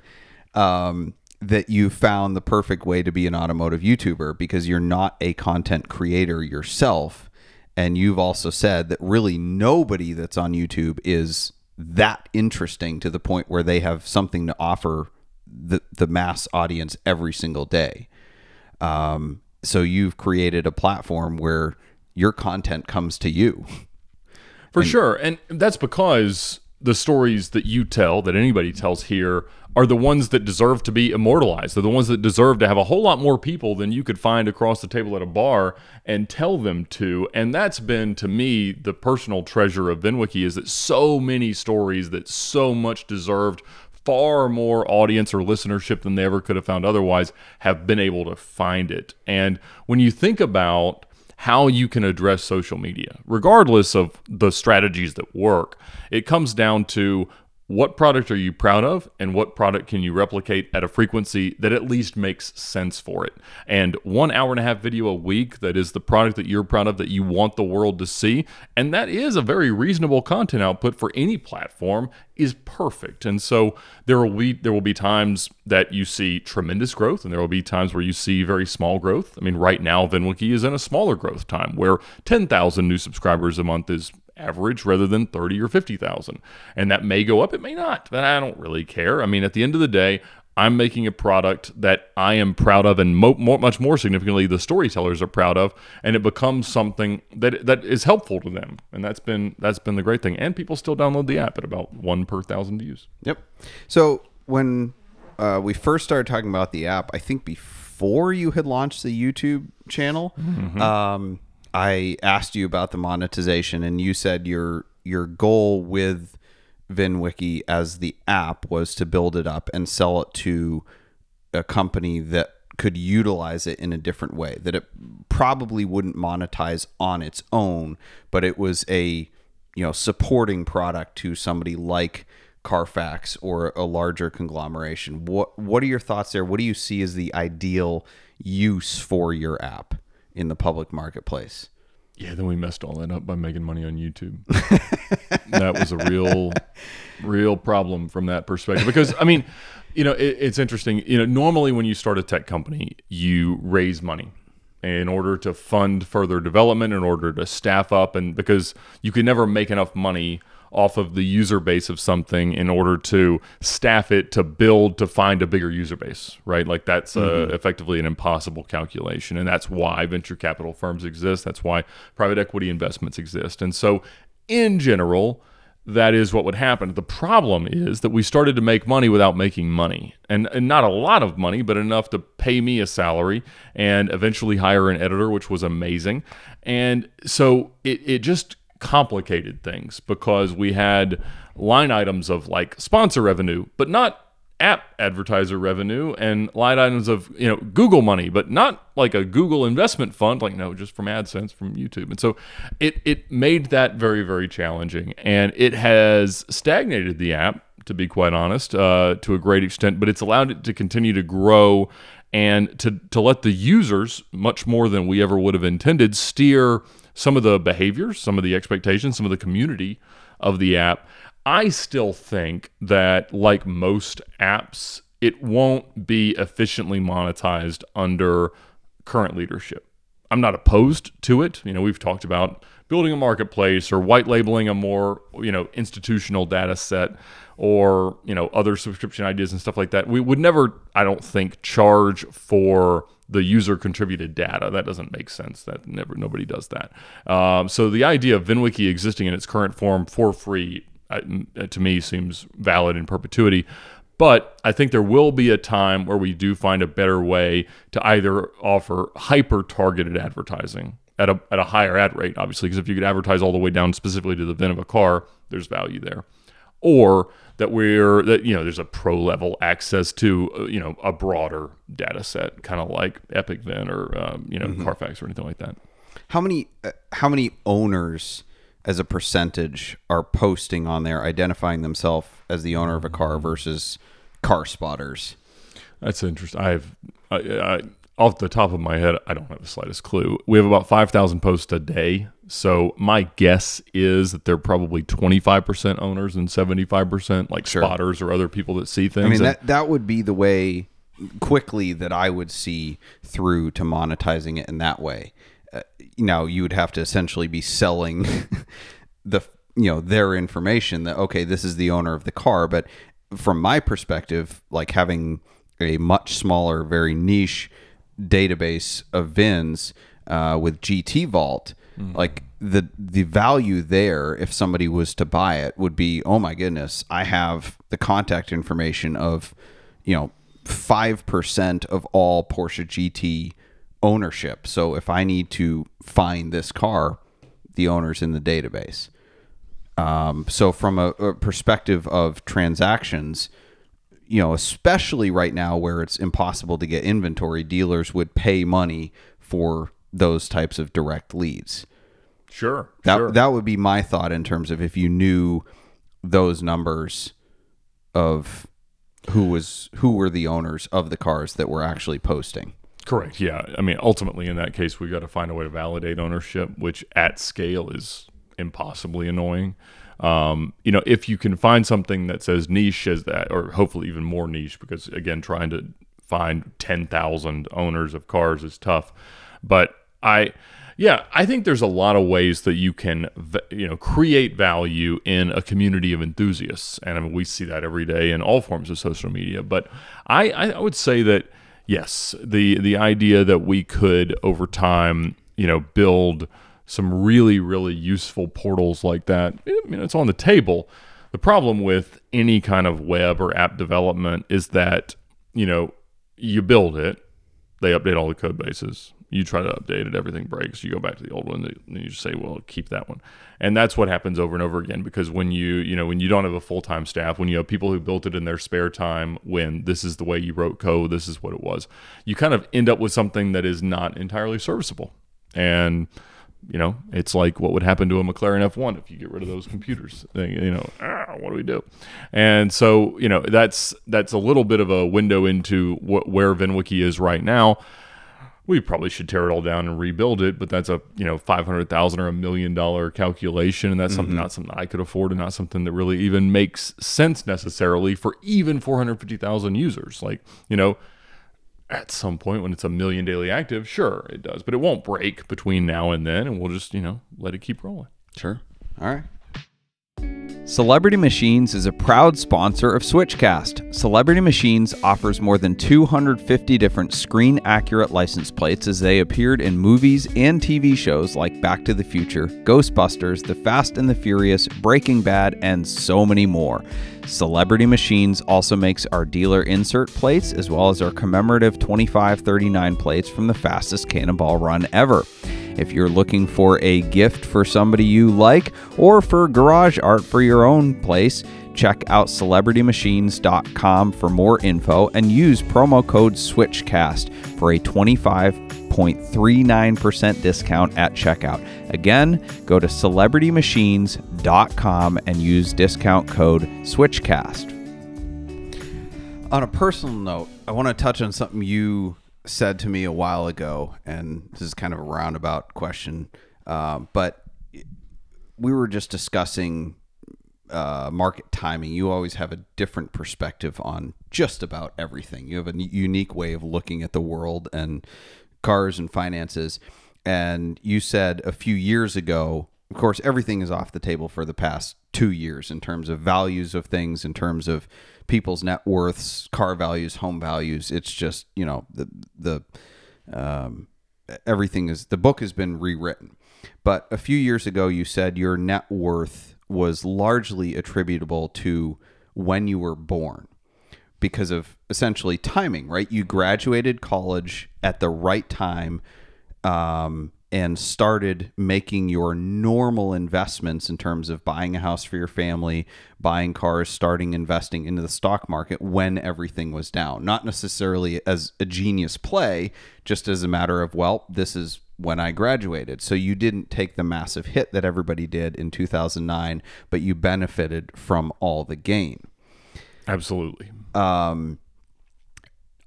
Um, that you found the perfect way to be an automotive YouTuber because you're not a content creator yourself. And you've also said that really nobody that's on YouTube is that interesting to the point where they have something to offer the, the mass audience every single day. Um, so you've created a platform where your content comes to you. For sure. And that's because the stories that you tell, that anybody tells here, are the ones that deserve to be immortalized. They're the ones that deserve to have a whole lot more people than you could find across the table at a bar and tell them to. And that's been, to me, the personal treasure of VinWiki is that so many stories that so much deserved far more audience or listenership than they ever could have found otherwise have been able to find it. And when you think about how you can address social media, regardless of the strategies that work. It comes down to what product are you proud of and what product can you replicate at a frequency that at least makes sense for it. And one hour and a half video a week that is the product that you're proud of that you want the world to see, and that is a very reasonable content output for any platform is perfect. And so there will be there will be times that you see tremendous growth and there will be times where you see very small growth. I mean, right now VinWiki is in a smaller growth time where 10,000 new subscribers a month is average rather than 30 or 50,000. And that may go up, it may not, but I don't really care. I mean, at the end of the day, I'm making a product that I am proud of, and mo- more, much more significantly, the storytellers are proud of, and it becomes something that that is helpful to them, and that's been that's been the great thing. And people still download the app at about one per thousand views. Yep. So when uh, we first started talking about the app, I think before you had launched the YouTube channel, um, I asked you about the monetization, and you said your your goal with VinWiki as the app was to build it up and sell it to a company that could utilize it in a different way that it probably wouldn't monetize on its own but it was a you know supporting product to somebody like Carfax or a larger conglomeration. What what are your thoughts there? What do you see as the ideal use for your app in the public marketplace Yeah, then we messed all that up by making money on YouTube. that was a real, real problem from that perspective. Because I mean, you know, it, it's interesting. You know, normally when you start a tech company, you raise money in order to fund further development, in order to staff up, and because you can never make enough money off of the user base of something in order to staff it to build to find a bigger user base right like that's uh, effectively an impossible calculation and that's why venture capital firms exist that's why private equity investments exist and so in general that is what would happen. The problem is that we started to make money without making money. And, and not a lot of money, but enough to pay me a salary and eventually hire an editor, which was amazing. And so it, it just complicated things because we had line items of like sponsor revenue, but not app advertiser revenue and line items of you know Google money, but not like a Google investment fund, like no, just from AdSense from YouTube. And so it it made that very very challenging, and it has stagnated the app to be quite honest uh, to a great extent, but it's allowed it to continue to grow and to to let the users much more than we ever would have intended steer some of the behaviors, some of the expectations, some of the community of the app. I still think that, like most apps, it won't be efficiently monetized under current leadership. I'm not opposed to it. You know, we've talked about building a marketplace or white labeling a more you know institutional data set or you know other subscription ideas and stuff like that. We would never, I don't think, charge for the user contributed data. That doesn't make sense. That never nobody does that. Um, so the idea of VinWiki existing in its current form for free uh, to me seems valid in perpetuity. But I think there will be a time where we do find a better way to either offer hyper targeted advertising at a, at a higher ad rate, obviously, because if you could advertise all the way down specifically to the VIN of a car, there's value there. Or that we're that you know there's a pro level access to uh, you know a broader data set, kind of like Epic VIN or um, you know mm-hmm. Carfax or anything like that. How many uh, how many owners as a percentage are posting on there identifying themselves as the owner of a car versus car spotters? That's interesting. I've I, I, off the top of my head, I don't have the slightest clue. We have about 5,000 posts a day. So my guess is that they're probably 25% owners and 75% like sure. spotters or other people that see things. I mean, that, that would be the way quickly that I would see through to monetizing it in that way. Uh, you know, you would have to essentially be selling the you know their information that okay this is the owner of the car but from my perspective like having a much smaller very niche database of VINs uh, with GT Vault, mm. like the the value there, if somebody was to buy it, would be oh my goodness, I have the contact information of, you know, five percent of all Porsche GT ownership. So if I need to find this car, the owner's in the database. Um, so from a, a perspective of transactions, you know, especially right now where it's impossible to get inventory, dealers would pay money for those types of direct leads. Sure. That sure. that would be my thought in terms of if you knew those numbers of who was who were the owners of the cars that were actually posting. Correct. Yeah. I mean, ultimately in that case we got to find a way to validate ownership, which at scale is impossibly annoying. Um, you know, if you can find something that's as niche as that, or hopefully even more niche, because again, trying to find 10,000 owners of cars is tough. But I, yeah, I think there's a lot of ways that you can, you know, create value in a community of enthusiasts, and I mean, we see that every day in all forms of social media. But I, I would say that yes, the the idea that we could over time, you know, build some really, really useful portals like that. I mean, it's on the table. The problem with any kind of web or app development is that, you know, you build it, they update all the code bases. You try to update it, everything breaks. You go back to the old one, and you say, "Well, keep that one." And that's what happens over and over again because when you, you know, when you don't have a full time staff, when you have people who built it in their spare time, when this is the way you wrote code, this is what it was, you kind of end up with something that is not entirely serviceable. And you know, it's like what would happen to a McLaren F1 if you get rid of those computers. You know, ah, what do we do? And so, you know, that's that's a little bit of a window into wh- where VinWiki is right now. We probably should tear it all down and rebuild it, but that's a you know five hundred thousand or a million dollar calculation, and that's mm-hmm. something not something I could afford, and not something that really even makes sense necessarily for even four hundred fifty thousand users. Like you know, at some point when it's a million daily active, sure it does, but it won't break between now and then, and we'll just you know let it keep rolling. Sure. All right. Celebrity Machines is a proud sponsor of Switchcast. Celebrity Machines offers more than 250 different screen accurate license plates as they appeared in movies and TV shows like Back to the Future, Ghostbusters, The Fast and the Furious, Breaking Bad, and so many more. Celebrity Machines also makes our dealer insert plates as well as our commemorative 2539 plates from the fastest cannonball run ever. If you're looking for a gift for somebody you like or for garage art for your own place, check out celebritymachines.com for more info and use promo code SWITCHCAST for a 25.39% discount at checkout. Again, go to celebritymachines.com and use discount code SWITCHCAST. On a personal note, I want to touch on something you said to me a while ago, and this is kind of a roundabout question, uh, but we were just discussing uh, market timing. You always have a different perspective on just about everything. You have a unique way of looking at the world and cars and finances. and you said a few years ago, of course, everything is off the table for the past two years in terms of values of things, in terms of people's net worths, car values, home values. It's just you know the the um, everything is the book has been rewritten. But a few years ago, you said your net worth was largely attributable to when you were born because of essentially timing, right? You graduated college at the right time um, and started making your normal investments in terms of buying a house for your family, buying cars, starting investing into the stock market when everything was down. Not necessarily as a genius play, just as a matter of, well, this is when I graduated. So you didn't take the massive hit that everybody did in 2009, but you benefited from all the gain. Absolutely. Um,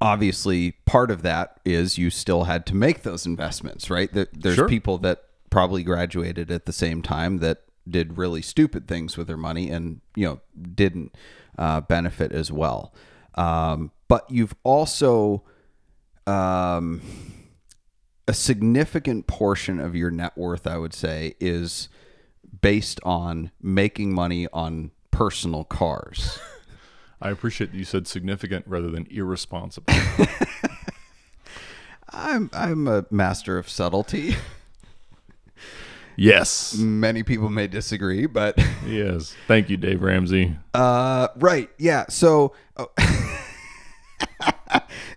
obviously, part of that is you still had to make those investments, right? There- There's Sure. people that probably graduated at the same time that did really stupid things with their money and you know didn't uh, benefit as well. Um, but you've also um, a significant portion of your net worth, I would say, is based on making money on personal cars. I appreciate that you said significant rather than irresponsible. I'm I'm a master of subtlety. yes. Many people may disagree, but Yes. Thank you, Dave Ramsey. uh, right, yeah. So oh,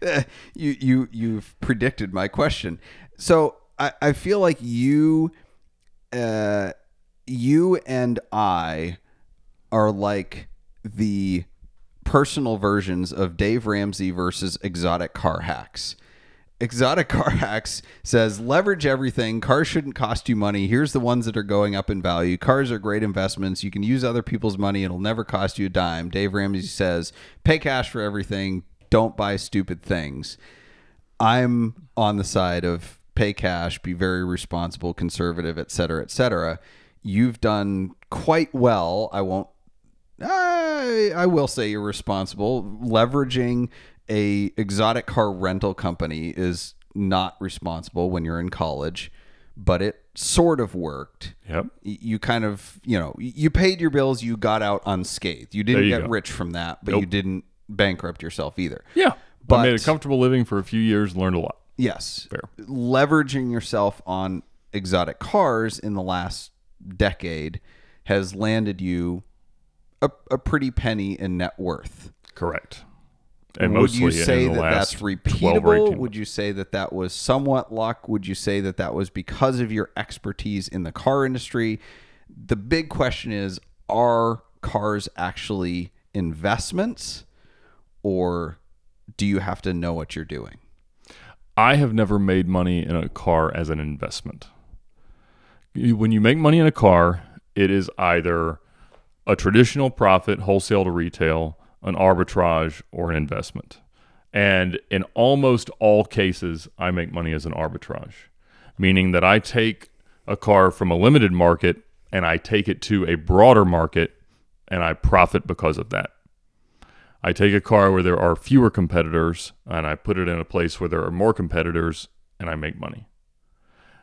you you you've predicted my question. So I, I feel like you uh, you and I are like the personal versions of Dave Ramsey versus exotic car hacks. Exotic Car Hacks says leverage everything. Cars shouldn't cost you money. Here's the ones that are going up in value. Cars are great investments. You can use other people's money. It'll never cost you a dime. Dave Ramsey says pay cash for everything. Don't buy stupid things. I'm on the side of pay cash, be very responsible, conservative, et cetera, et cetera. You've done quite well. I won't I, I will say you're responsible. Leveraging a exotic car rental company is not responsible when you're in college, but it sort of worked. Yep. You kind of, you know, you paid your bills, you got out unscathed. You didn't you get go. rich from that, but you didn't bankrupt yourself either. Yeah. But- I made a comfortable living for a few years, learned a lot. Yes. Fair. Leveraging yourself on exotic cars in the last decade has landed you a, a pretty penny in net worth. Correct. And would you say that that's repeatable? Would you say that that was somewhat luck? Would you say that that was because of your expertise in the car industry? The big question is are cars actually investments or do you have to know what you're doing? I have never made money in a car as an investment. When you make money in a car, it is either a traditional profit, wholesale to retail, an arbitrage, or an investment. And in almost all cases, I make money as an arbitrage, meaning that I take a car from a limited market and I take it to a broader market and I profit because of that. I take a car where there are fewer competitors and I put it in a place where there are more competitors and I make money.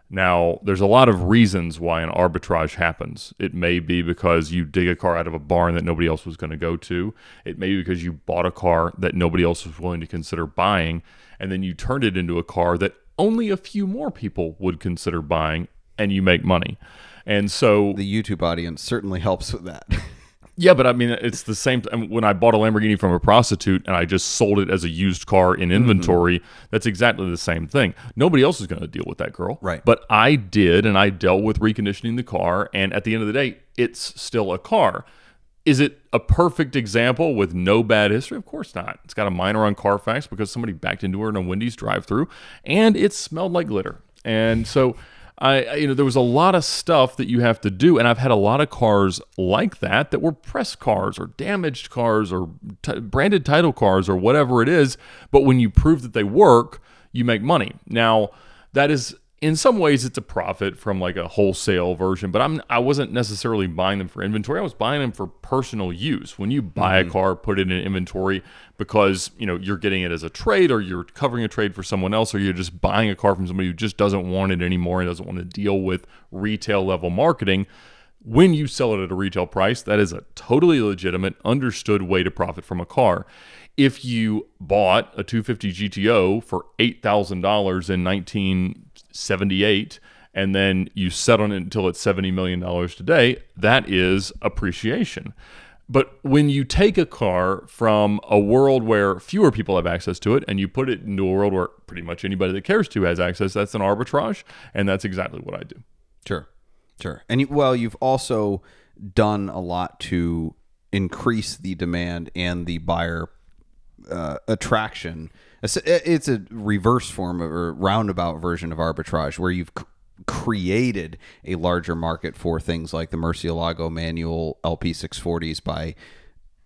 Now, there's a lot of reasons why an arbitrage happens. It may be because you dig a car out of a barn that nobody else was going to go to. It may be because you bought a car that nobody else was willing to consider buying, and then you turned it into a car that only a few more people would consider buying, and you make money. And so The YouTube audience certainly helps with that. yeah, but I mean, it's the same. When I bought a Lamborghini from a prostitute and I just sold it as a used car in Mm-hmm. inventory, that's exactly the same thing. Nobody else is going to deal with that girl. Right. But I did, and I dealt with reconditioning the car. And at the end of the day, it's still a car. Is it a perfect example with no bad history? Of course not. It's got a minor on Carfax because somebody backed into her in a Wendy's drive-through, and it smelled like glitter. And so, I you know there was a lot of stuff that you have to do, and I've had a lot of cars like that that were press cars or damaged cars or t- branded title cars or whatever it is. But when you prove that they work, you make money. Now that is in some ways it's a profit from like a wholesale version, but I'm I wasn't necessarily buying them for inventory. I was buying them for personal use. When you buy a mm-hmm. car, put it in inventory because, you know, you're getting it as a trade or you're covering a trade for someone else or you're just buying a car from somebody who just doesn't want it anymore and doesn't want to deal with retail level marketing. When you sell it at a retail price, that is a totally legitimate, understood way to profit from a car if you bought a 250 GTO for $8,000 in 1978 and then you set on it until it's $70 million today, that is appreciation. But when you take a car from a world where fewer people have access to it and you put it into a world where pretty much anybody that cares to has access, that's an arbitrage. And that's exactly what I do. Sure. Sure. And you, well, you've also done a lot to increase the demand and the buyer uh, attraction. It's a, reverse form or roundabout version of arbitrage where you've created a larger market for things like the Murcielago manual LP640s by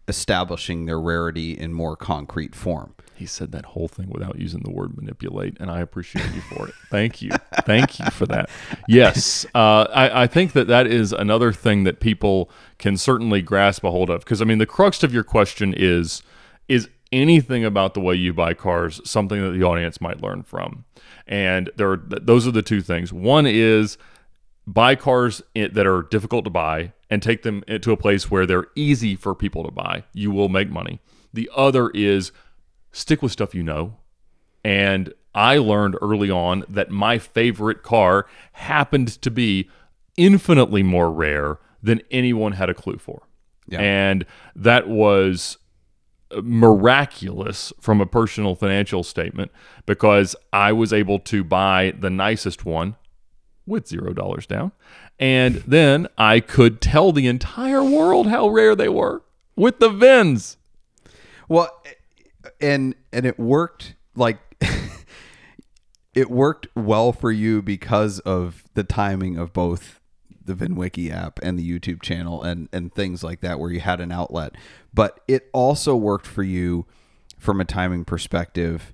establishing their rarity in more concrete form. He said that whole thing without using the word manipulate, and I appreciate you for it. Thank you. Thank you for that. Yes, uh, I, I think that that is another thing that people can certainly grasp a hold of. Because, I mean, the crux of your question is is anything about the way you buy cars something that the audience might learn from? And there are, those are the two things. One is buy cars that are difficult to buy and take them to a place where they're easy for people to buy. You will make money. The other is stick with stuff you know. And I learned early on that my favorite car happened to be infinitely more rare than anyone had a clue for. Yeah. And that was miraculous from a personal financial statement because I was able to buy the nicest one with zero dollars down. And then I could tell the entire world how rare they were with the VINs. Well, and and it worked like it worked well for you because of the timing of both the VinWiki app and the YouTube channel and and things like that where you had an outlet. But it also worked for you from a timing perspective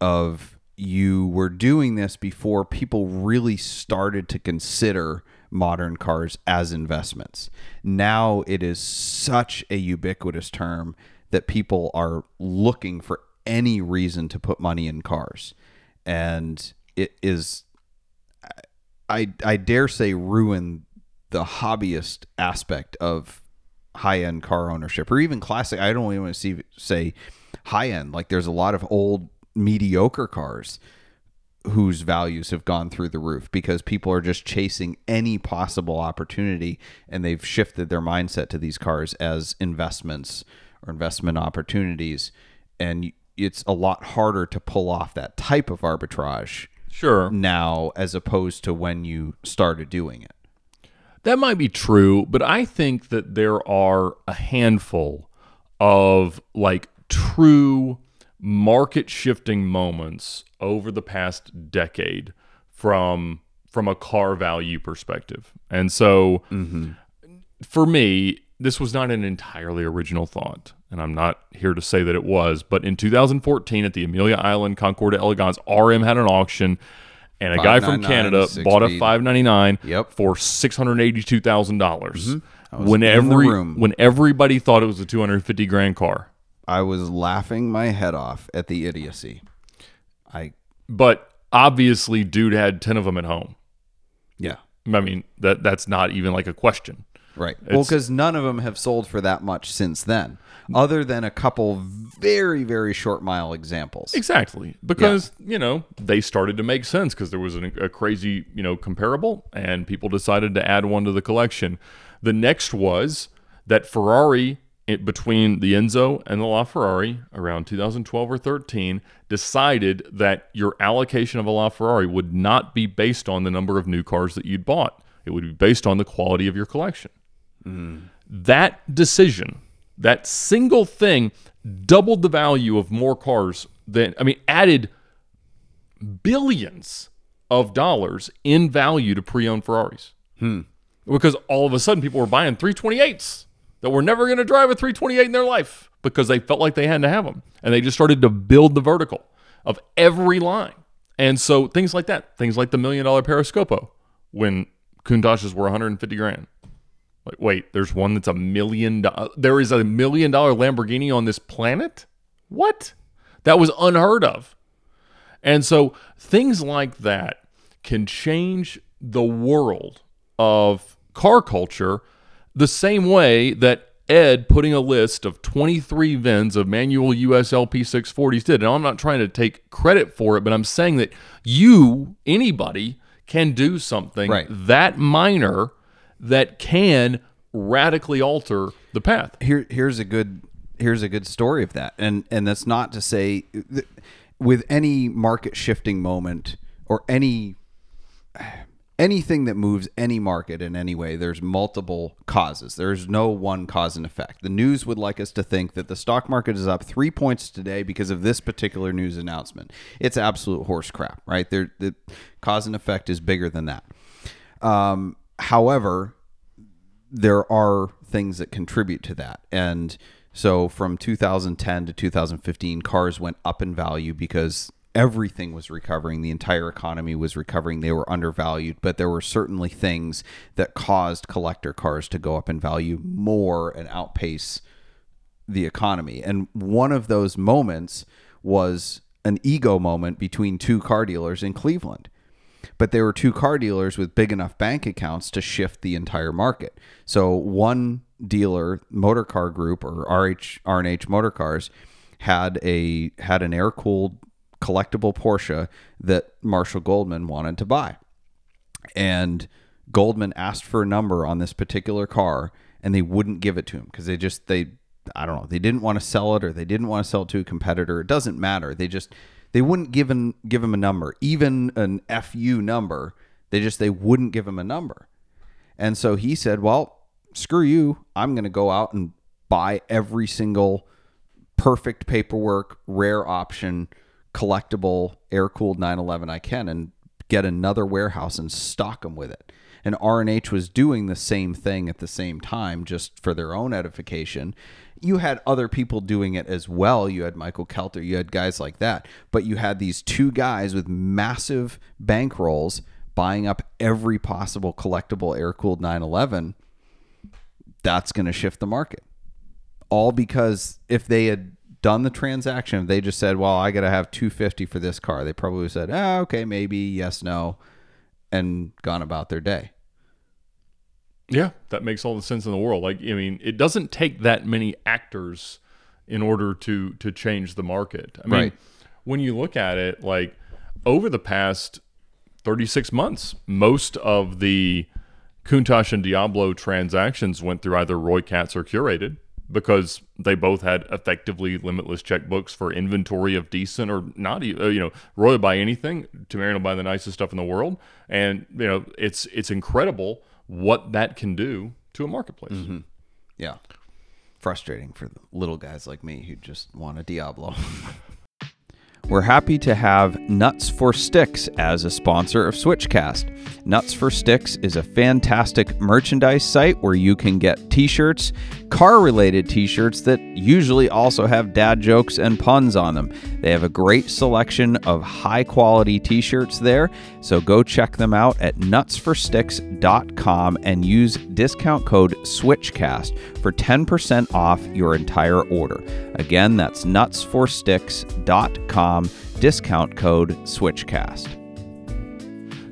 of you were doing this before people really started to consider modern cars as investments. Now it is such a ubiquitous term that people are looking for any reason to put money in cars. And it is I I dare say ruin the hobbyist aspect of high end car ownership or even classic. I don't even want to see say high end. Like there's a lot of old mediocre cars whose values have gone through the roof because people are just chasing any possible opportunity and they've shifted their mindset to these cars as investments or investment opportunities and it's a lot harder to pull off that type of arbitrage Sure. now as opposed to when you started doing it. That might be true, but I think that there are a handful of like true market shifting moments over the past decade from from a car value perspective. And so mm-hmm. for me, this was not an entirely original thought, and I'm not here to say that it was, but in 2014 at the Amelia Island Concours d'Elegance, RM had an auction and a guy from Canada bought a 599 Yep. for $682,000. dollars mm-hmm. was When every when everybody thought it was a 250 grand car. I was laughing my head off at the idiocy. I But obviously dude had 10 of them at home. yeah. I mean, that that's not even like a question. Right. Well, because none of them have sold for that much since then, other than a couple very, very short mile examples. Exactly. Because, you know, they started to make sense because there was an, a crazy, you know, comparable and people decided to add one to the collection. The next was that Ferrari, it, between the Enzo and the LaFerrari around 2012 or 13, decided that your allocation of a LaFerrari would not be based on the number of new cars that you'd bought. It would be based on the quality of your collection. That decision, that single thing, doubled the value of more cars than, I mean, added billions of dollars in value to pre owned Ferraris. Hmm. Because all of a sudden people were buying 328s that were never going to drive a 328 in their life because they felt like they had to have them. And they just started to build the vertical of every line. And so things like that, things like the million dollar Periscopio when Countach's were 150 grand. Like, wait, there's one that's a million. do- uh, There is a million dollar Lamborghini on this planet? What? That was unheard of. And so things like that can change the world of car culture the same way that Ed putting a list of 23 VINs of manual USLP 640s did. And I'm not trying to take credit for it, but I'm saying that you, anybody, can do something Right. that minor that can radically alter the path. here here's a good here's a good story of that. And and that's not to say th- with any market shifting moment or any anything that moves any market in any way there's multiple causes. There's no one cause and effect. The news would like us to think that the stock market is up three points today because of this particular news announcement. It's absolute horse crap right? There the cause and effect is bigger than that. Um, however there are things that contribute to that. And so from 2010 to 2015, cars went up in value because everything was recovering. The entire economy was recovering. They were undervalued, but there were certainly things that caused collector cars to go up in value more and outpace the economy. And one of those moments was an ego moment between two car dealers in Cleveland but there were two car dealers with big enough bank accounts to shift the entire market. So one dealer, Motor Car Group or RH R&H Motor Cars, had a had an air cooled collectible Porsche that Marshall Goldman wanted to buy, and Goldman asked for a number on this particular car, and they wouldn't give it to him because they just they I don't know they didn't want to sell it or they didn't want to sell it to a competitor. It doesn't matter. They just they wouldn't give him give him a number, even an FU number. They just they wouldn't give him a number, and so he said, "Well, screw you. I'm going to go out and buy every single perfect paperwork, rare option, collectible air cooled 911 I can and get another warehouse and stock them with it. And R&H was doing the same thing at the same time just for their own edification. You had other people doing it as well. You had Michael Kelter, you had guys like that, but you had these two guys with massive bankrolls buying up every possible collectible air cooled 911. That's going to shift the market all because if they had done the transaction, they just said, "Well, I got to have 250 for this car," they probably said, "Ah, okay, maybe, yes, no," and gone about their day. Yeah, that makes all the sense in the world. Like, I mean, it doesn't take that many actors in order to to change the market. I mean, Right. when you look at it, like over the past 36 months, most of the Countach and Diablo transactions went through either Roy Katz or Curated because they both had effectively limitless checkbooks for inventory of decent or not, uh, you know, Roy will buy anything, Tamarian will buy the nicest stuff in the world, and you know, it's it's incredible what that can do to a marketplace. Mm-hmm. Yeah, frustrating for little guys like me who just want a Diablo. We're happy to have Nuts for Sticks as a sponsor of Switchcast. Nuts for Sticks is a fantastic merchandise site where you can get t shirts, car related t shirts that usually also have dad jokes and puns on them. They have a great selection of high quality t shirts there, so go check them out at nutsforsticks.com and use discount code SWITCHCAST for 10% off your entire order. Again, that's nutsforsticks.com, discount code SWITCHCAST.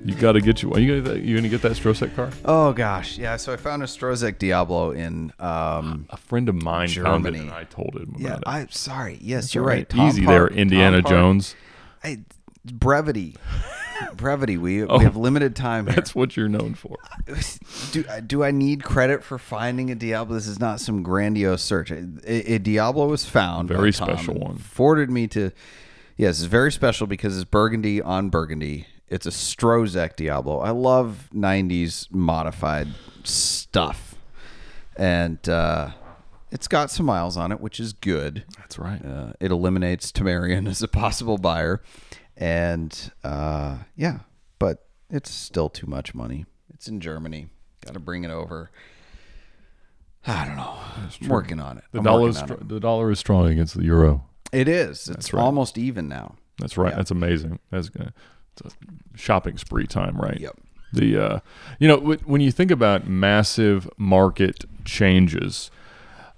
You got to get you. Are you gonna, you gonna get that Strosek car? Oh gosh, yeah. So I found a Strosek Diablo in. Um, A friend of mine found it, Germany. and I told him. yeah, about it. I'm sorry. Yes, That's you're right. Tom Easy Park- there, Indiana Jones. Hey, brevity, brevity. We Oh, we have limited time here. That's what you're known for. do, do I need credit for finding a Diablo? This is not some grandiose search. A, a Diablo was found. Very special one. Forwarded me to. Yes, it's very special because it's burgundy on burgundy. It's a Strosek Diablo. I love '90s modified stuff, and uh, it's got some miles on it, which is good. That's right. Uh, it eliminates Tamarian as a possible buyer, and uh, yeah, but it's still too much money. It's in Germany. Got to bring it over. I don't know. I'm working on it. The I'm dollar is str- the dollar is strong against the euro. It is. It's right. almost even now. That's right. Yeah. That's amazing. That's good. It's a shopping spree time, right? Yep. The uh, you know wh- when you think about massive market changes,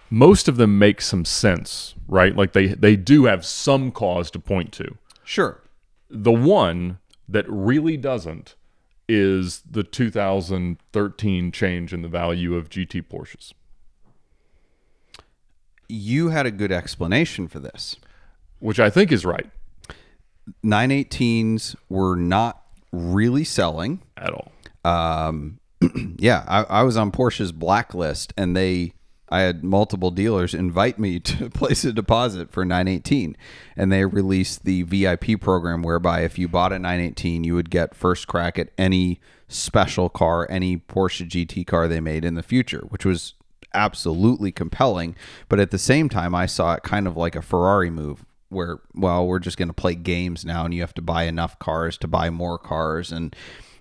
most of them make some sense, right? Like they they do have some cause to point to. Sure. The one that really doesn't is the 2013 change in the value of GT Porsches. You had a good explanation for this. which I think is right 918s were not really selling. at all. Um, yeah, I, I was on Porsche's blacklist, and they, I had multiple dealers invite me to place a deposit for 918, and they released the VIP program whereby if you bought a 918, you would get first crack at any special car, any Porsche GT car they made in the future, which was absolutely compelling. But at the same time, I saw it kind of like a Ferrari move. Where well, we're just going to play games now, and you have to buy enough cars to buy more cars, and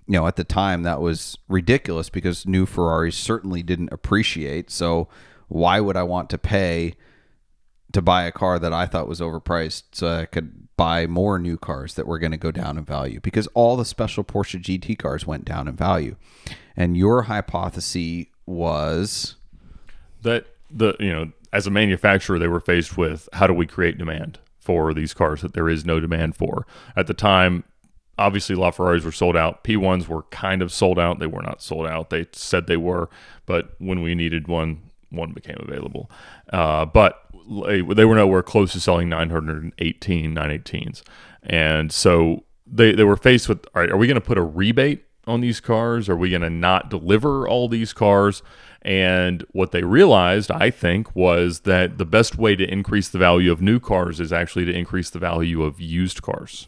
you know, at the time that was ridiculous because new Ferraris certainly didn't appreciate. So why would I want to pay to buy a car that I thought was overpriced so I could buy more new cars that were going to go down in value? Because all the special Porsche GT cars went down in value. And your hypothesis was that the you know as a manufacturer they were faced with how do we create demand for these cars that there is no demand for. At the time obviously LaFerraris were sold out. P1s were kind of sold out. They were not sold out. They said they were but when we needed one one became available. Uh, but they were nowhere close to selling 918 918s and so they, they were faced with all right are we going to put a rebate on these cars? Are we going to not deliver all these cars and what they realized, I think, was that the best way to increase the value of new cars is actually to increase the value of used cars.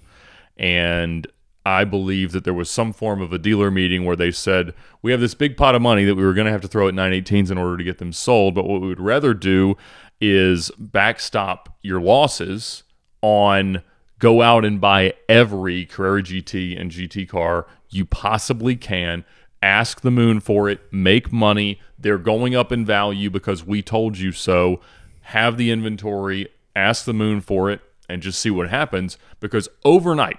And I believe that there was some form of a dealer meeting where they said, We have this big pot of money that we were going to have to throw at 918s in order to get them sold. But what we would rather do is backstop your losses on go out and buy every Carrera GT and GT car you possibly can. Ask the moon for it, make money. They're going up in value because we told you so. Have the inventory, ask the moon for it, and just see what happens. Because overnight,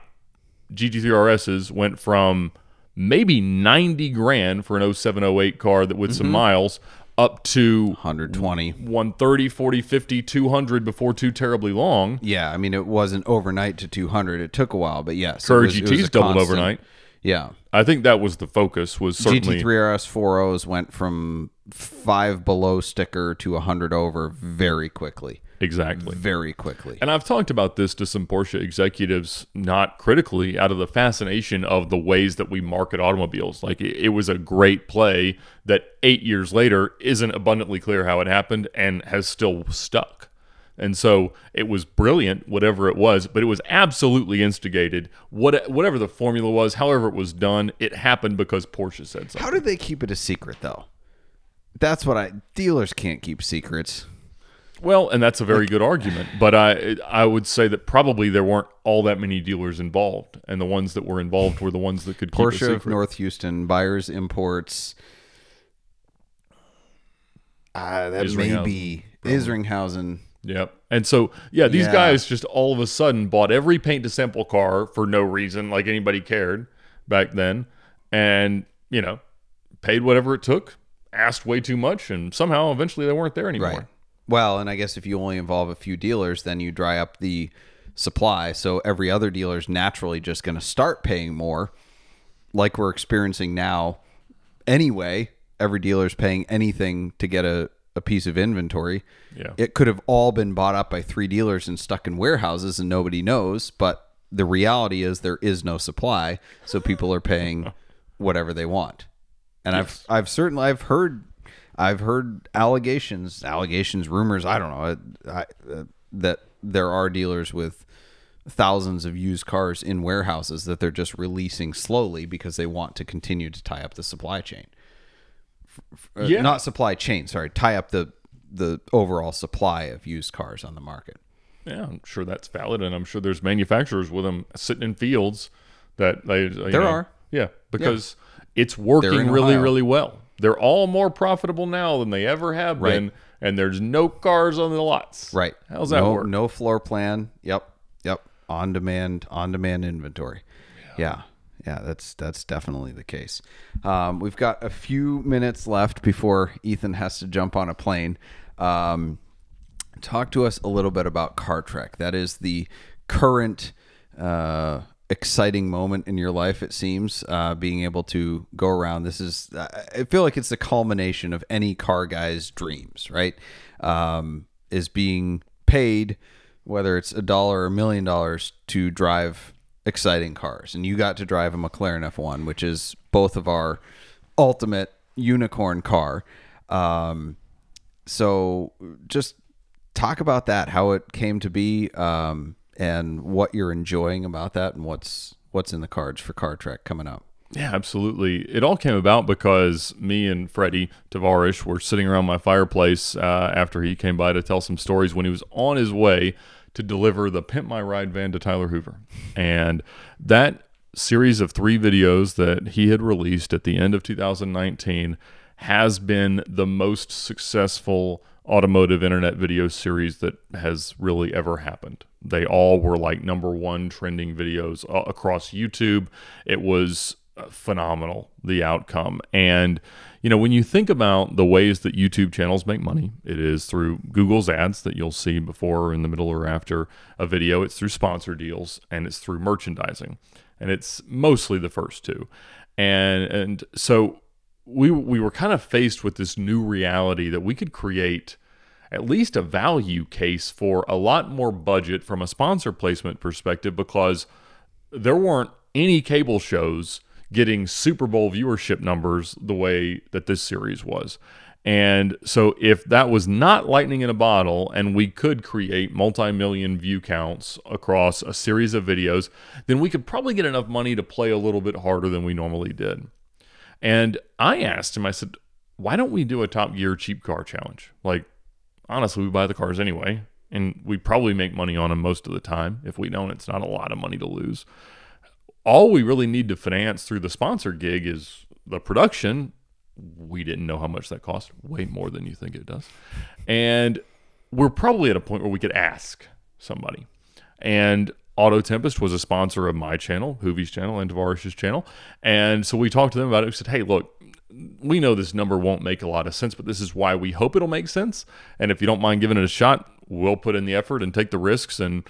GT3 RSs went from maybe 90 grand for an 0708 car that with some mm-hmm. miles up to 120. 130, 40, 50, 200 before too terribly long. Yeah, I mean, it wasn't overnight to 200. It took a while, but yes. Courage was- GTs doubled overnight. Yeah. I think that was the focus. Was certainly GT3 RS 4.0s went from five below sticker to 100 over very quickly. exactly. Very quickly. And I've talked about this to some Porsche executives, not critically, out of the fascination of the ways that we market automobiles. Like it, it was a great play that eight years later isn't abundantly clear how it happened and has still stuck. And so it was brilliant, whatever it was, but it was absolutely instigated. What, whatever the formula was, however it was done, it happened because Porsche said so. How did they keep it a secret, though? That's what I. Dealers can't keep secrets. Well, and that's a very good argument, but I I would say that probably there weren't all that many dealers involved, and the ones that were involved were the ones that could keep Porsche of North Houston, Buyers Imports. Uh, that may be Isringhausen. Yep. And so, yeah, these Yeah. guys just all of a sudden bought every paint to sample car for no reason, like anybody cared back then, and you know, paid whatever it took, asked way too much, and somehow eventually they weren't there anymore. Right. Well, and I guess if you only involve a few dealers, then you dry up the supply. So every other dealer is naturally just going to start paying more, like we're experiencing now. Anyway, every dealer's paying anything to get a, a piece of inventory. Yeah. It could have all been bought up by three dealers and stuck in warehouses and nobody knows, but the reality is there is no supply, so people are paying whatever they want. And I've I've certainly I've heard I've heard allegations, allegations, rumors. I don't know I, uh, that there are dealers with thousands of used cars in warehouses that they're just releasing slowly because they want to continue to tie up the supply chain. Uh, Yeah. not supply chain. Sorry, tie up the the overall supply of used cars on the market. Yeah, I'm sure that's valid, and I'm sure there's manufacturers with them sitting in fields that they. There know- are. Yeah, because it's working really, Ohio. really well. They're all more profitable now than they ever have Right. been, and there's no cars on the lots. Right. How's that no, work? No floor plan. Yep. Yep. on demand on demand inventory. Yeah. yeah. That's that's definitely the case. Um, we've got a few minutes left before Ethan has to jump on a plane. Um, talk to us a little bit about Car Trek. That is the current uh, exciting moment in your life. It seems uh, being able to go around. This is. I feel like it's the culmination of any car guy's dreams, right? Um, is being paid, whether it's a dollar or a million dollars, to drive exciting cars. And you got to drive a McLaren F1, which is both of our ultimate unicorn car. Um, so just talk about that, how it came to be, um, and what you're enjoying about that, and what's what's in the cards for Car Trek coming up. Yeah, absolutely. It all came about because me and Freddie Tavarish were sitting around my fireplace uh, after he came by to tell some stories when he was on his way to deliver the Pimp My Ride van to Tyler Hoover. And that series of three videos that he had released at the end of 2019 has been the most successful automotive internet video series that has really ever happened. They all were like number one trending videos across YouTube. It was Uh, phenomenal, the outcome. And, you know, when you think about the ways that YouTube channels make money, it is through Google's ads that you'll see before or in the middle or after a video, it's through sponsor deals, and it's through merchandising. And it's mostly the first two. And, and so we we were kind of faced with this new reality that we could create at least a value case for a lot more budget from a sponsor placement perspective because there weren't any cable shows getting Super Bowl viewership numbers the way that this series was. And so, if that was not lightning in a bottle and we could create multi million view counts across a series of videos, then we could probably get enough money to play a little bit harder than we normally did. And I asked him, I said, why don't we do a Top Gear cheap car challenge? Like, honestly, we buy the cars anyway, and we probably make money on them most of the time. If we don't, it's not a lot of money to lose. All we really need to finance through the sponsor gig is the production. We didn't know how much that cost, way more than you think it does. And we're probably at a point where we could ask somebody. And Auto Tempest was a sponsor of my channel, Hoovie's channel, and Tavarish's channel. And so we talked to them about it. We said, hey, look, we know this number won't make a lot of sense, but this is why we hope it'll make sense. And if you don't mind giving it a shot, we'll put in the effort and take the risks and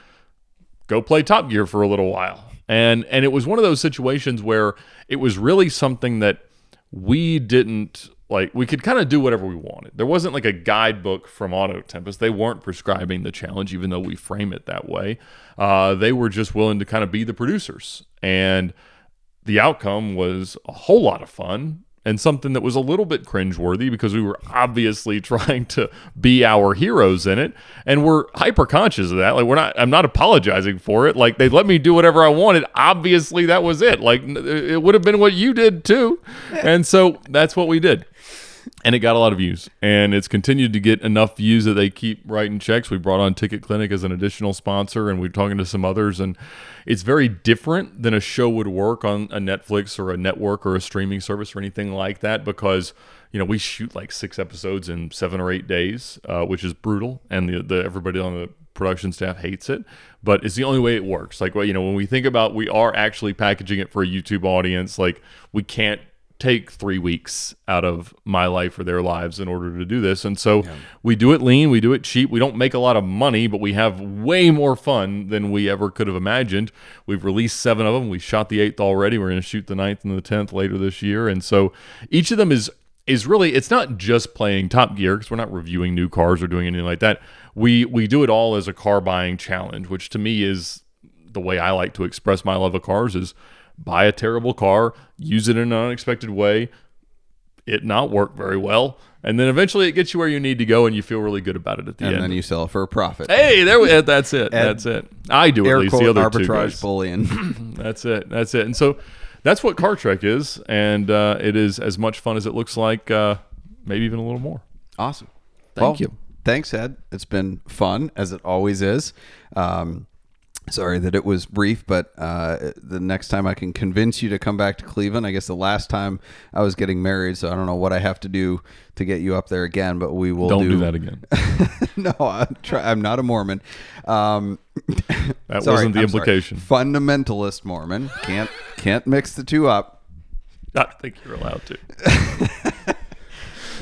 go play Top Gear for a little while. And and it was one of those situations where it was really something that we didn't like we could kind of do whatever we wanted. There wasn't like a guidebook from Auto Tempest. They weren't prescribing the challenge, even though we frame it that way. Uh, they were just willing to kind of be the producers, and the outcome was a whole lot of fun and something that was a little bit cringeworthy because we were obviously trying to be our heroes in it. And we're hyper conscious of that. Like we're not i'm not apologizing for it. Like they let me do whatever i wanted. Obviously that was it. Like it would have been what you did too. And so that's what we did and it got a lot of views. And it's continued to get enough views that they keep writing checks. We brought on ticket clinic as an additional sponsor and we're talking to some others. And it's very different than a show would work on a netflix or a network or a streaming service or anything like that because you know we shoot like six episodes in seven or eight days uh, which is brutal. And the, the everybody on the production staff hates it. But it's the only way it works. Like well you know when we think about we are actually packaging it for a youtube audience. Like we can't take three weeks out of my life or their lives in order to do this. And so yeah. we do it lean, we do it cheap. We don't make a lot of money, but we have way more fun than we ever could have imagined. We've released seven of them. We shot the eighth already. We're going to shoot the ninth and the tenth later this year. And so each of them is is really it's not just playing Top Gear because we're not reviewing new cars or doing anything like that. We we do it all as a car buying challenge, which to me is the way I like to express my love of cars is buy a terrible car, use it in an unexpected way, it not work very well, and then eventually it gets you where you need to go, and you feel really good about it at the and end. And then you sell it for a profit. Hey, there. We, that's it. that's it. I do at least. The other arbitrage two guys. bullion. that's it. That's it. And so that's what Car Trek is, and uh, it is as much fun as it looks like. Uh, maybe even a little more. Awesome. Thank well, you. Thanks, Ed. It's been fun as it always is. Um, Sorry that it was brief, but uh, the next time I can convince you to come back to Cleveland. I guess the last time I was getting married, so I don't know what I have to do to get you up there again. But we will Don't do, do that again. no, I'm, try, I'm not a Mormon. Um, That sorry, wasn't the I'm sorry. implication. Fundamentalist Mormon can't can't mix the two up. I think you're allowed to.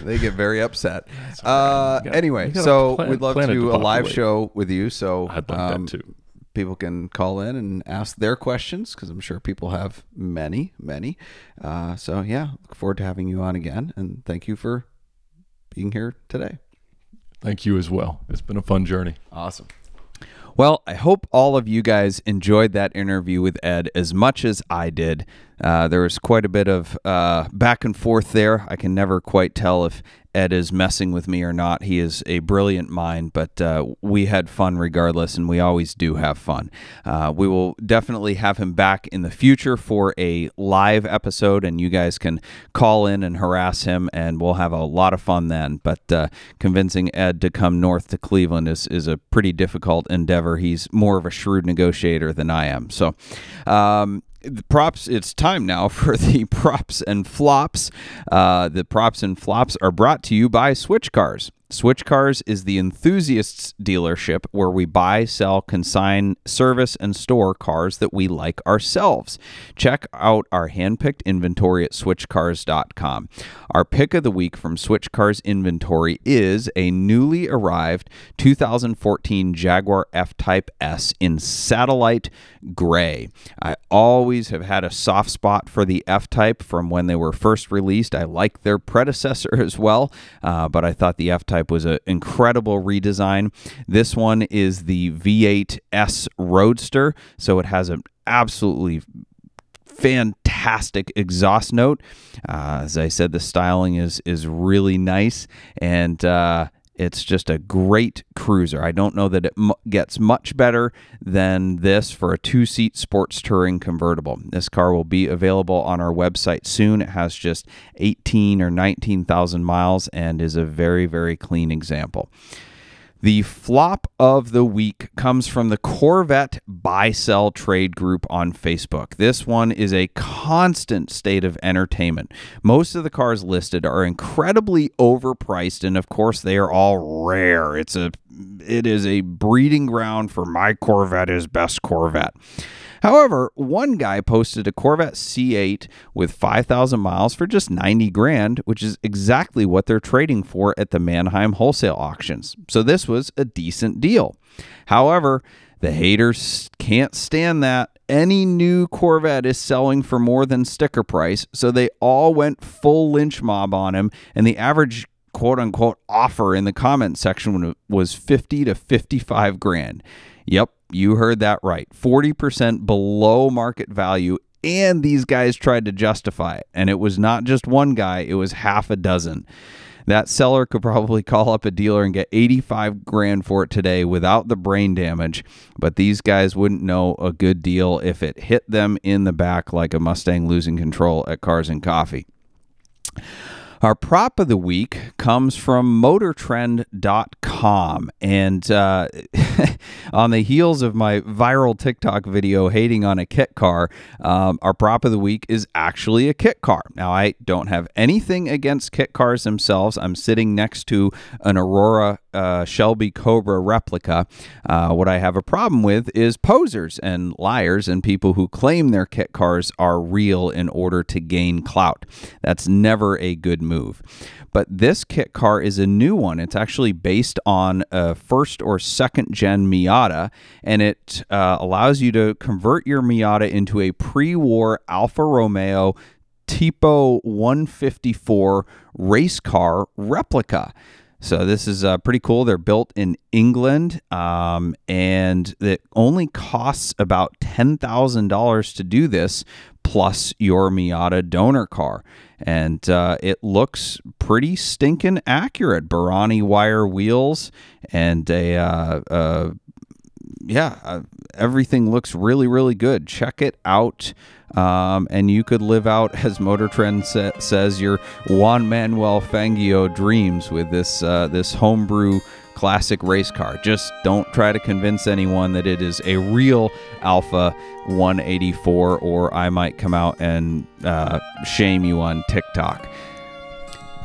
They get very upset. Uh, got- anyway, so plan- we'd love to do a live show with you. So I'd like um, that too. People can call in and ask their questions because I'm sure people have many, many. Uh, so yeah, look forward to having you on again, and thank you for being here today. Thank you as well. It's been a fun journey. Awesome. Well, I hope all of you guys enjoyed that interview with Ed as much as I did. Uh, there was quite a bit of uh, back and forth there. I can never quite tell if Ed is messing with me or not. He is a brilliant mind, but uh, we had fun regardless, and we always do have fun. Uh, we will definitely have him back in the future for a live episode, and you guys can call in and harass him, and we'll have a lot of fun then. But uh, convincing Ed to come north to Cleveland is, is a pretty difficult endeavor. He's more of a shrewd negotiator than I am. So, um, the props it's time now for the props and flops. Uh, the props and flops are brought to you by switch cars switch cars is the enthusiasts dealership where we buy sell consign service and store cars that we like ourselves. Check out our handpicked inventory at switchcars.com our pick of the week from switch cars inventory is a newly arrived 2014 jaguar f-type s in satellite gray. I always have had a soft spot for the f-type from when they were first released. I like their predecessor as well uh, but i thought the f-type was an incredible redesign this one is the v8s roadster so it has an absolutely fantastic exhaust note. Uh, as I said, the styling is is really nice, and uh, it's just a great cruiser. I don't know that it m- gets much better than this for a two seat sports touring convertible. This car will be available on our website soon. It has just 18 or 19,000 miles and is a very, very clean example. The flop of the week comes from the Corvette Buy Sell Trade Group on Facebook. This one is a constant state of entertainment. Most of the cars listed are incredibly overpriced, and of course, they are all rare. It's a it is a breeding ground for my Corvette is best Corvette. However, one guy posted a Corvette C8 with 5,000 miles for just 90 grand, which is exactly what they're trading for at the Manheim wholesale auctions. So this was a decent deal. However, the haters can't stand that. Any new Corvette is selling for more than sticker price, so they all went full lynch mob on him, and the average quote unquote offer in the comment section was 50 to 55 grand. Yep, you heard that right. 40% below market value. And these guys tried to justify it. And it was not just one guy, it was half a dozen. That seller could probably call up a dealer and get 85 grand for it today without the brain damage, but these guys wouldn't know a good deal if it hit them in the back like a Mustang losing control at Cars and Coffee. Our prop of the week comes from MotorTrend.com. And uh, on the heels of my viral TikTok video hating on a kit car, um, our prop of the week is actually a kit car. Now, I don't have anything against kit cars themselves. I'm sitting next to an Aurora uh, Shelby Cobra replica. Uh, what I have a problem with is posers and liars and people who claim their kit cars are real in order to gain clout. That's never a good move. But this kit car is a new one. It's actually based on a first or second gen Miata, and it uh, allows you to convert your Miata into a pre war Alfa Romeo Tipo 154 race car replica. So this is uh, pretty cool. They're built in England, um, and it only costs about ten thousand dollars to do this, plus your Miata donor car. And uh, it looks pretty stinking accurate. Borrani wire wheels and a uh, uh, yeah, uh, everything looks really, really good. Check it out. Um, and you could live out, as Motor Trend sa- says, your Juan Manuel Fangio dreams with this uh, this homebrew classic race car. Just don't try to convince anyone that it is a real Alfa 184, or I might come out and uh, shame you on TikTok.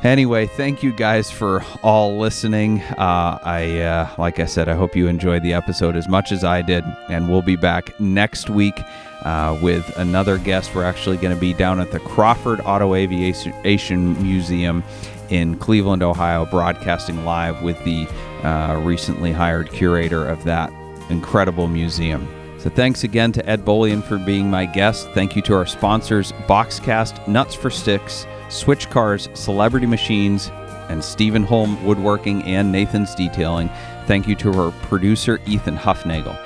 Anyway, thank you guys for all listening. Uh, I, uh, like I said, I hope you enjoyed the episode as much as I did, and we'll be back next week uh, with another guest. We're actually going to be down at the Crawford Auto Aviation Museum in Cleveland, Ohio, broadcasting live with the uh, recently hired curator of that incredible museum. So thanks again to Ed Bolian for being my guest. Thank you to our sponsors, Boxcast, Nuts for Sticks. Switch Cars, Celebrity Machines, and Stephen Holm Woodworking and Nathan's Detailing. Thank you to our producer, Ethan Huffnagel.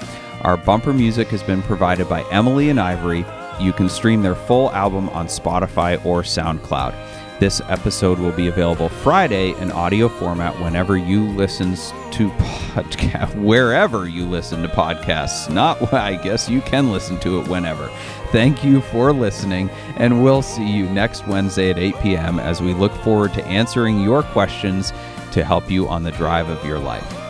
Our bumper music has been provided by Emily and Ivory. You can stream their full album on Spotify or SoundCloud. This episode will be available Friday in audio format whenever you listen to podcast, wherever you listen to podcasts. Not, I guess you can listen to it whenever. Thank you for listening, and we'll see you next Wednesday at 8 p.m. as we look forward to answering your questions to help you on the drive of your life.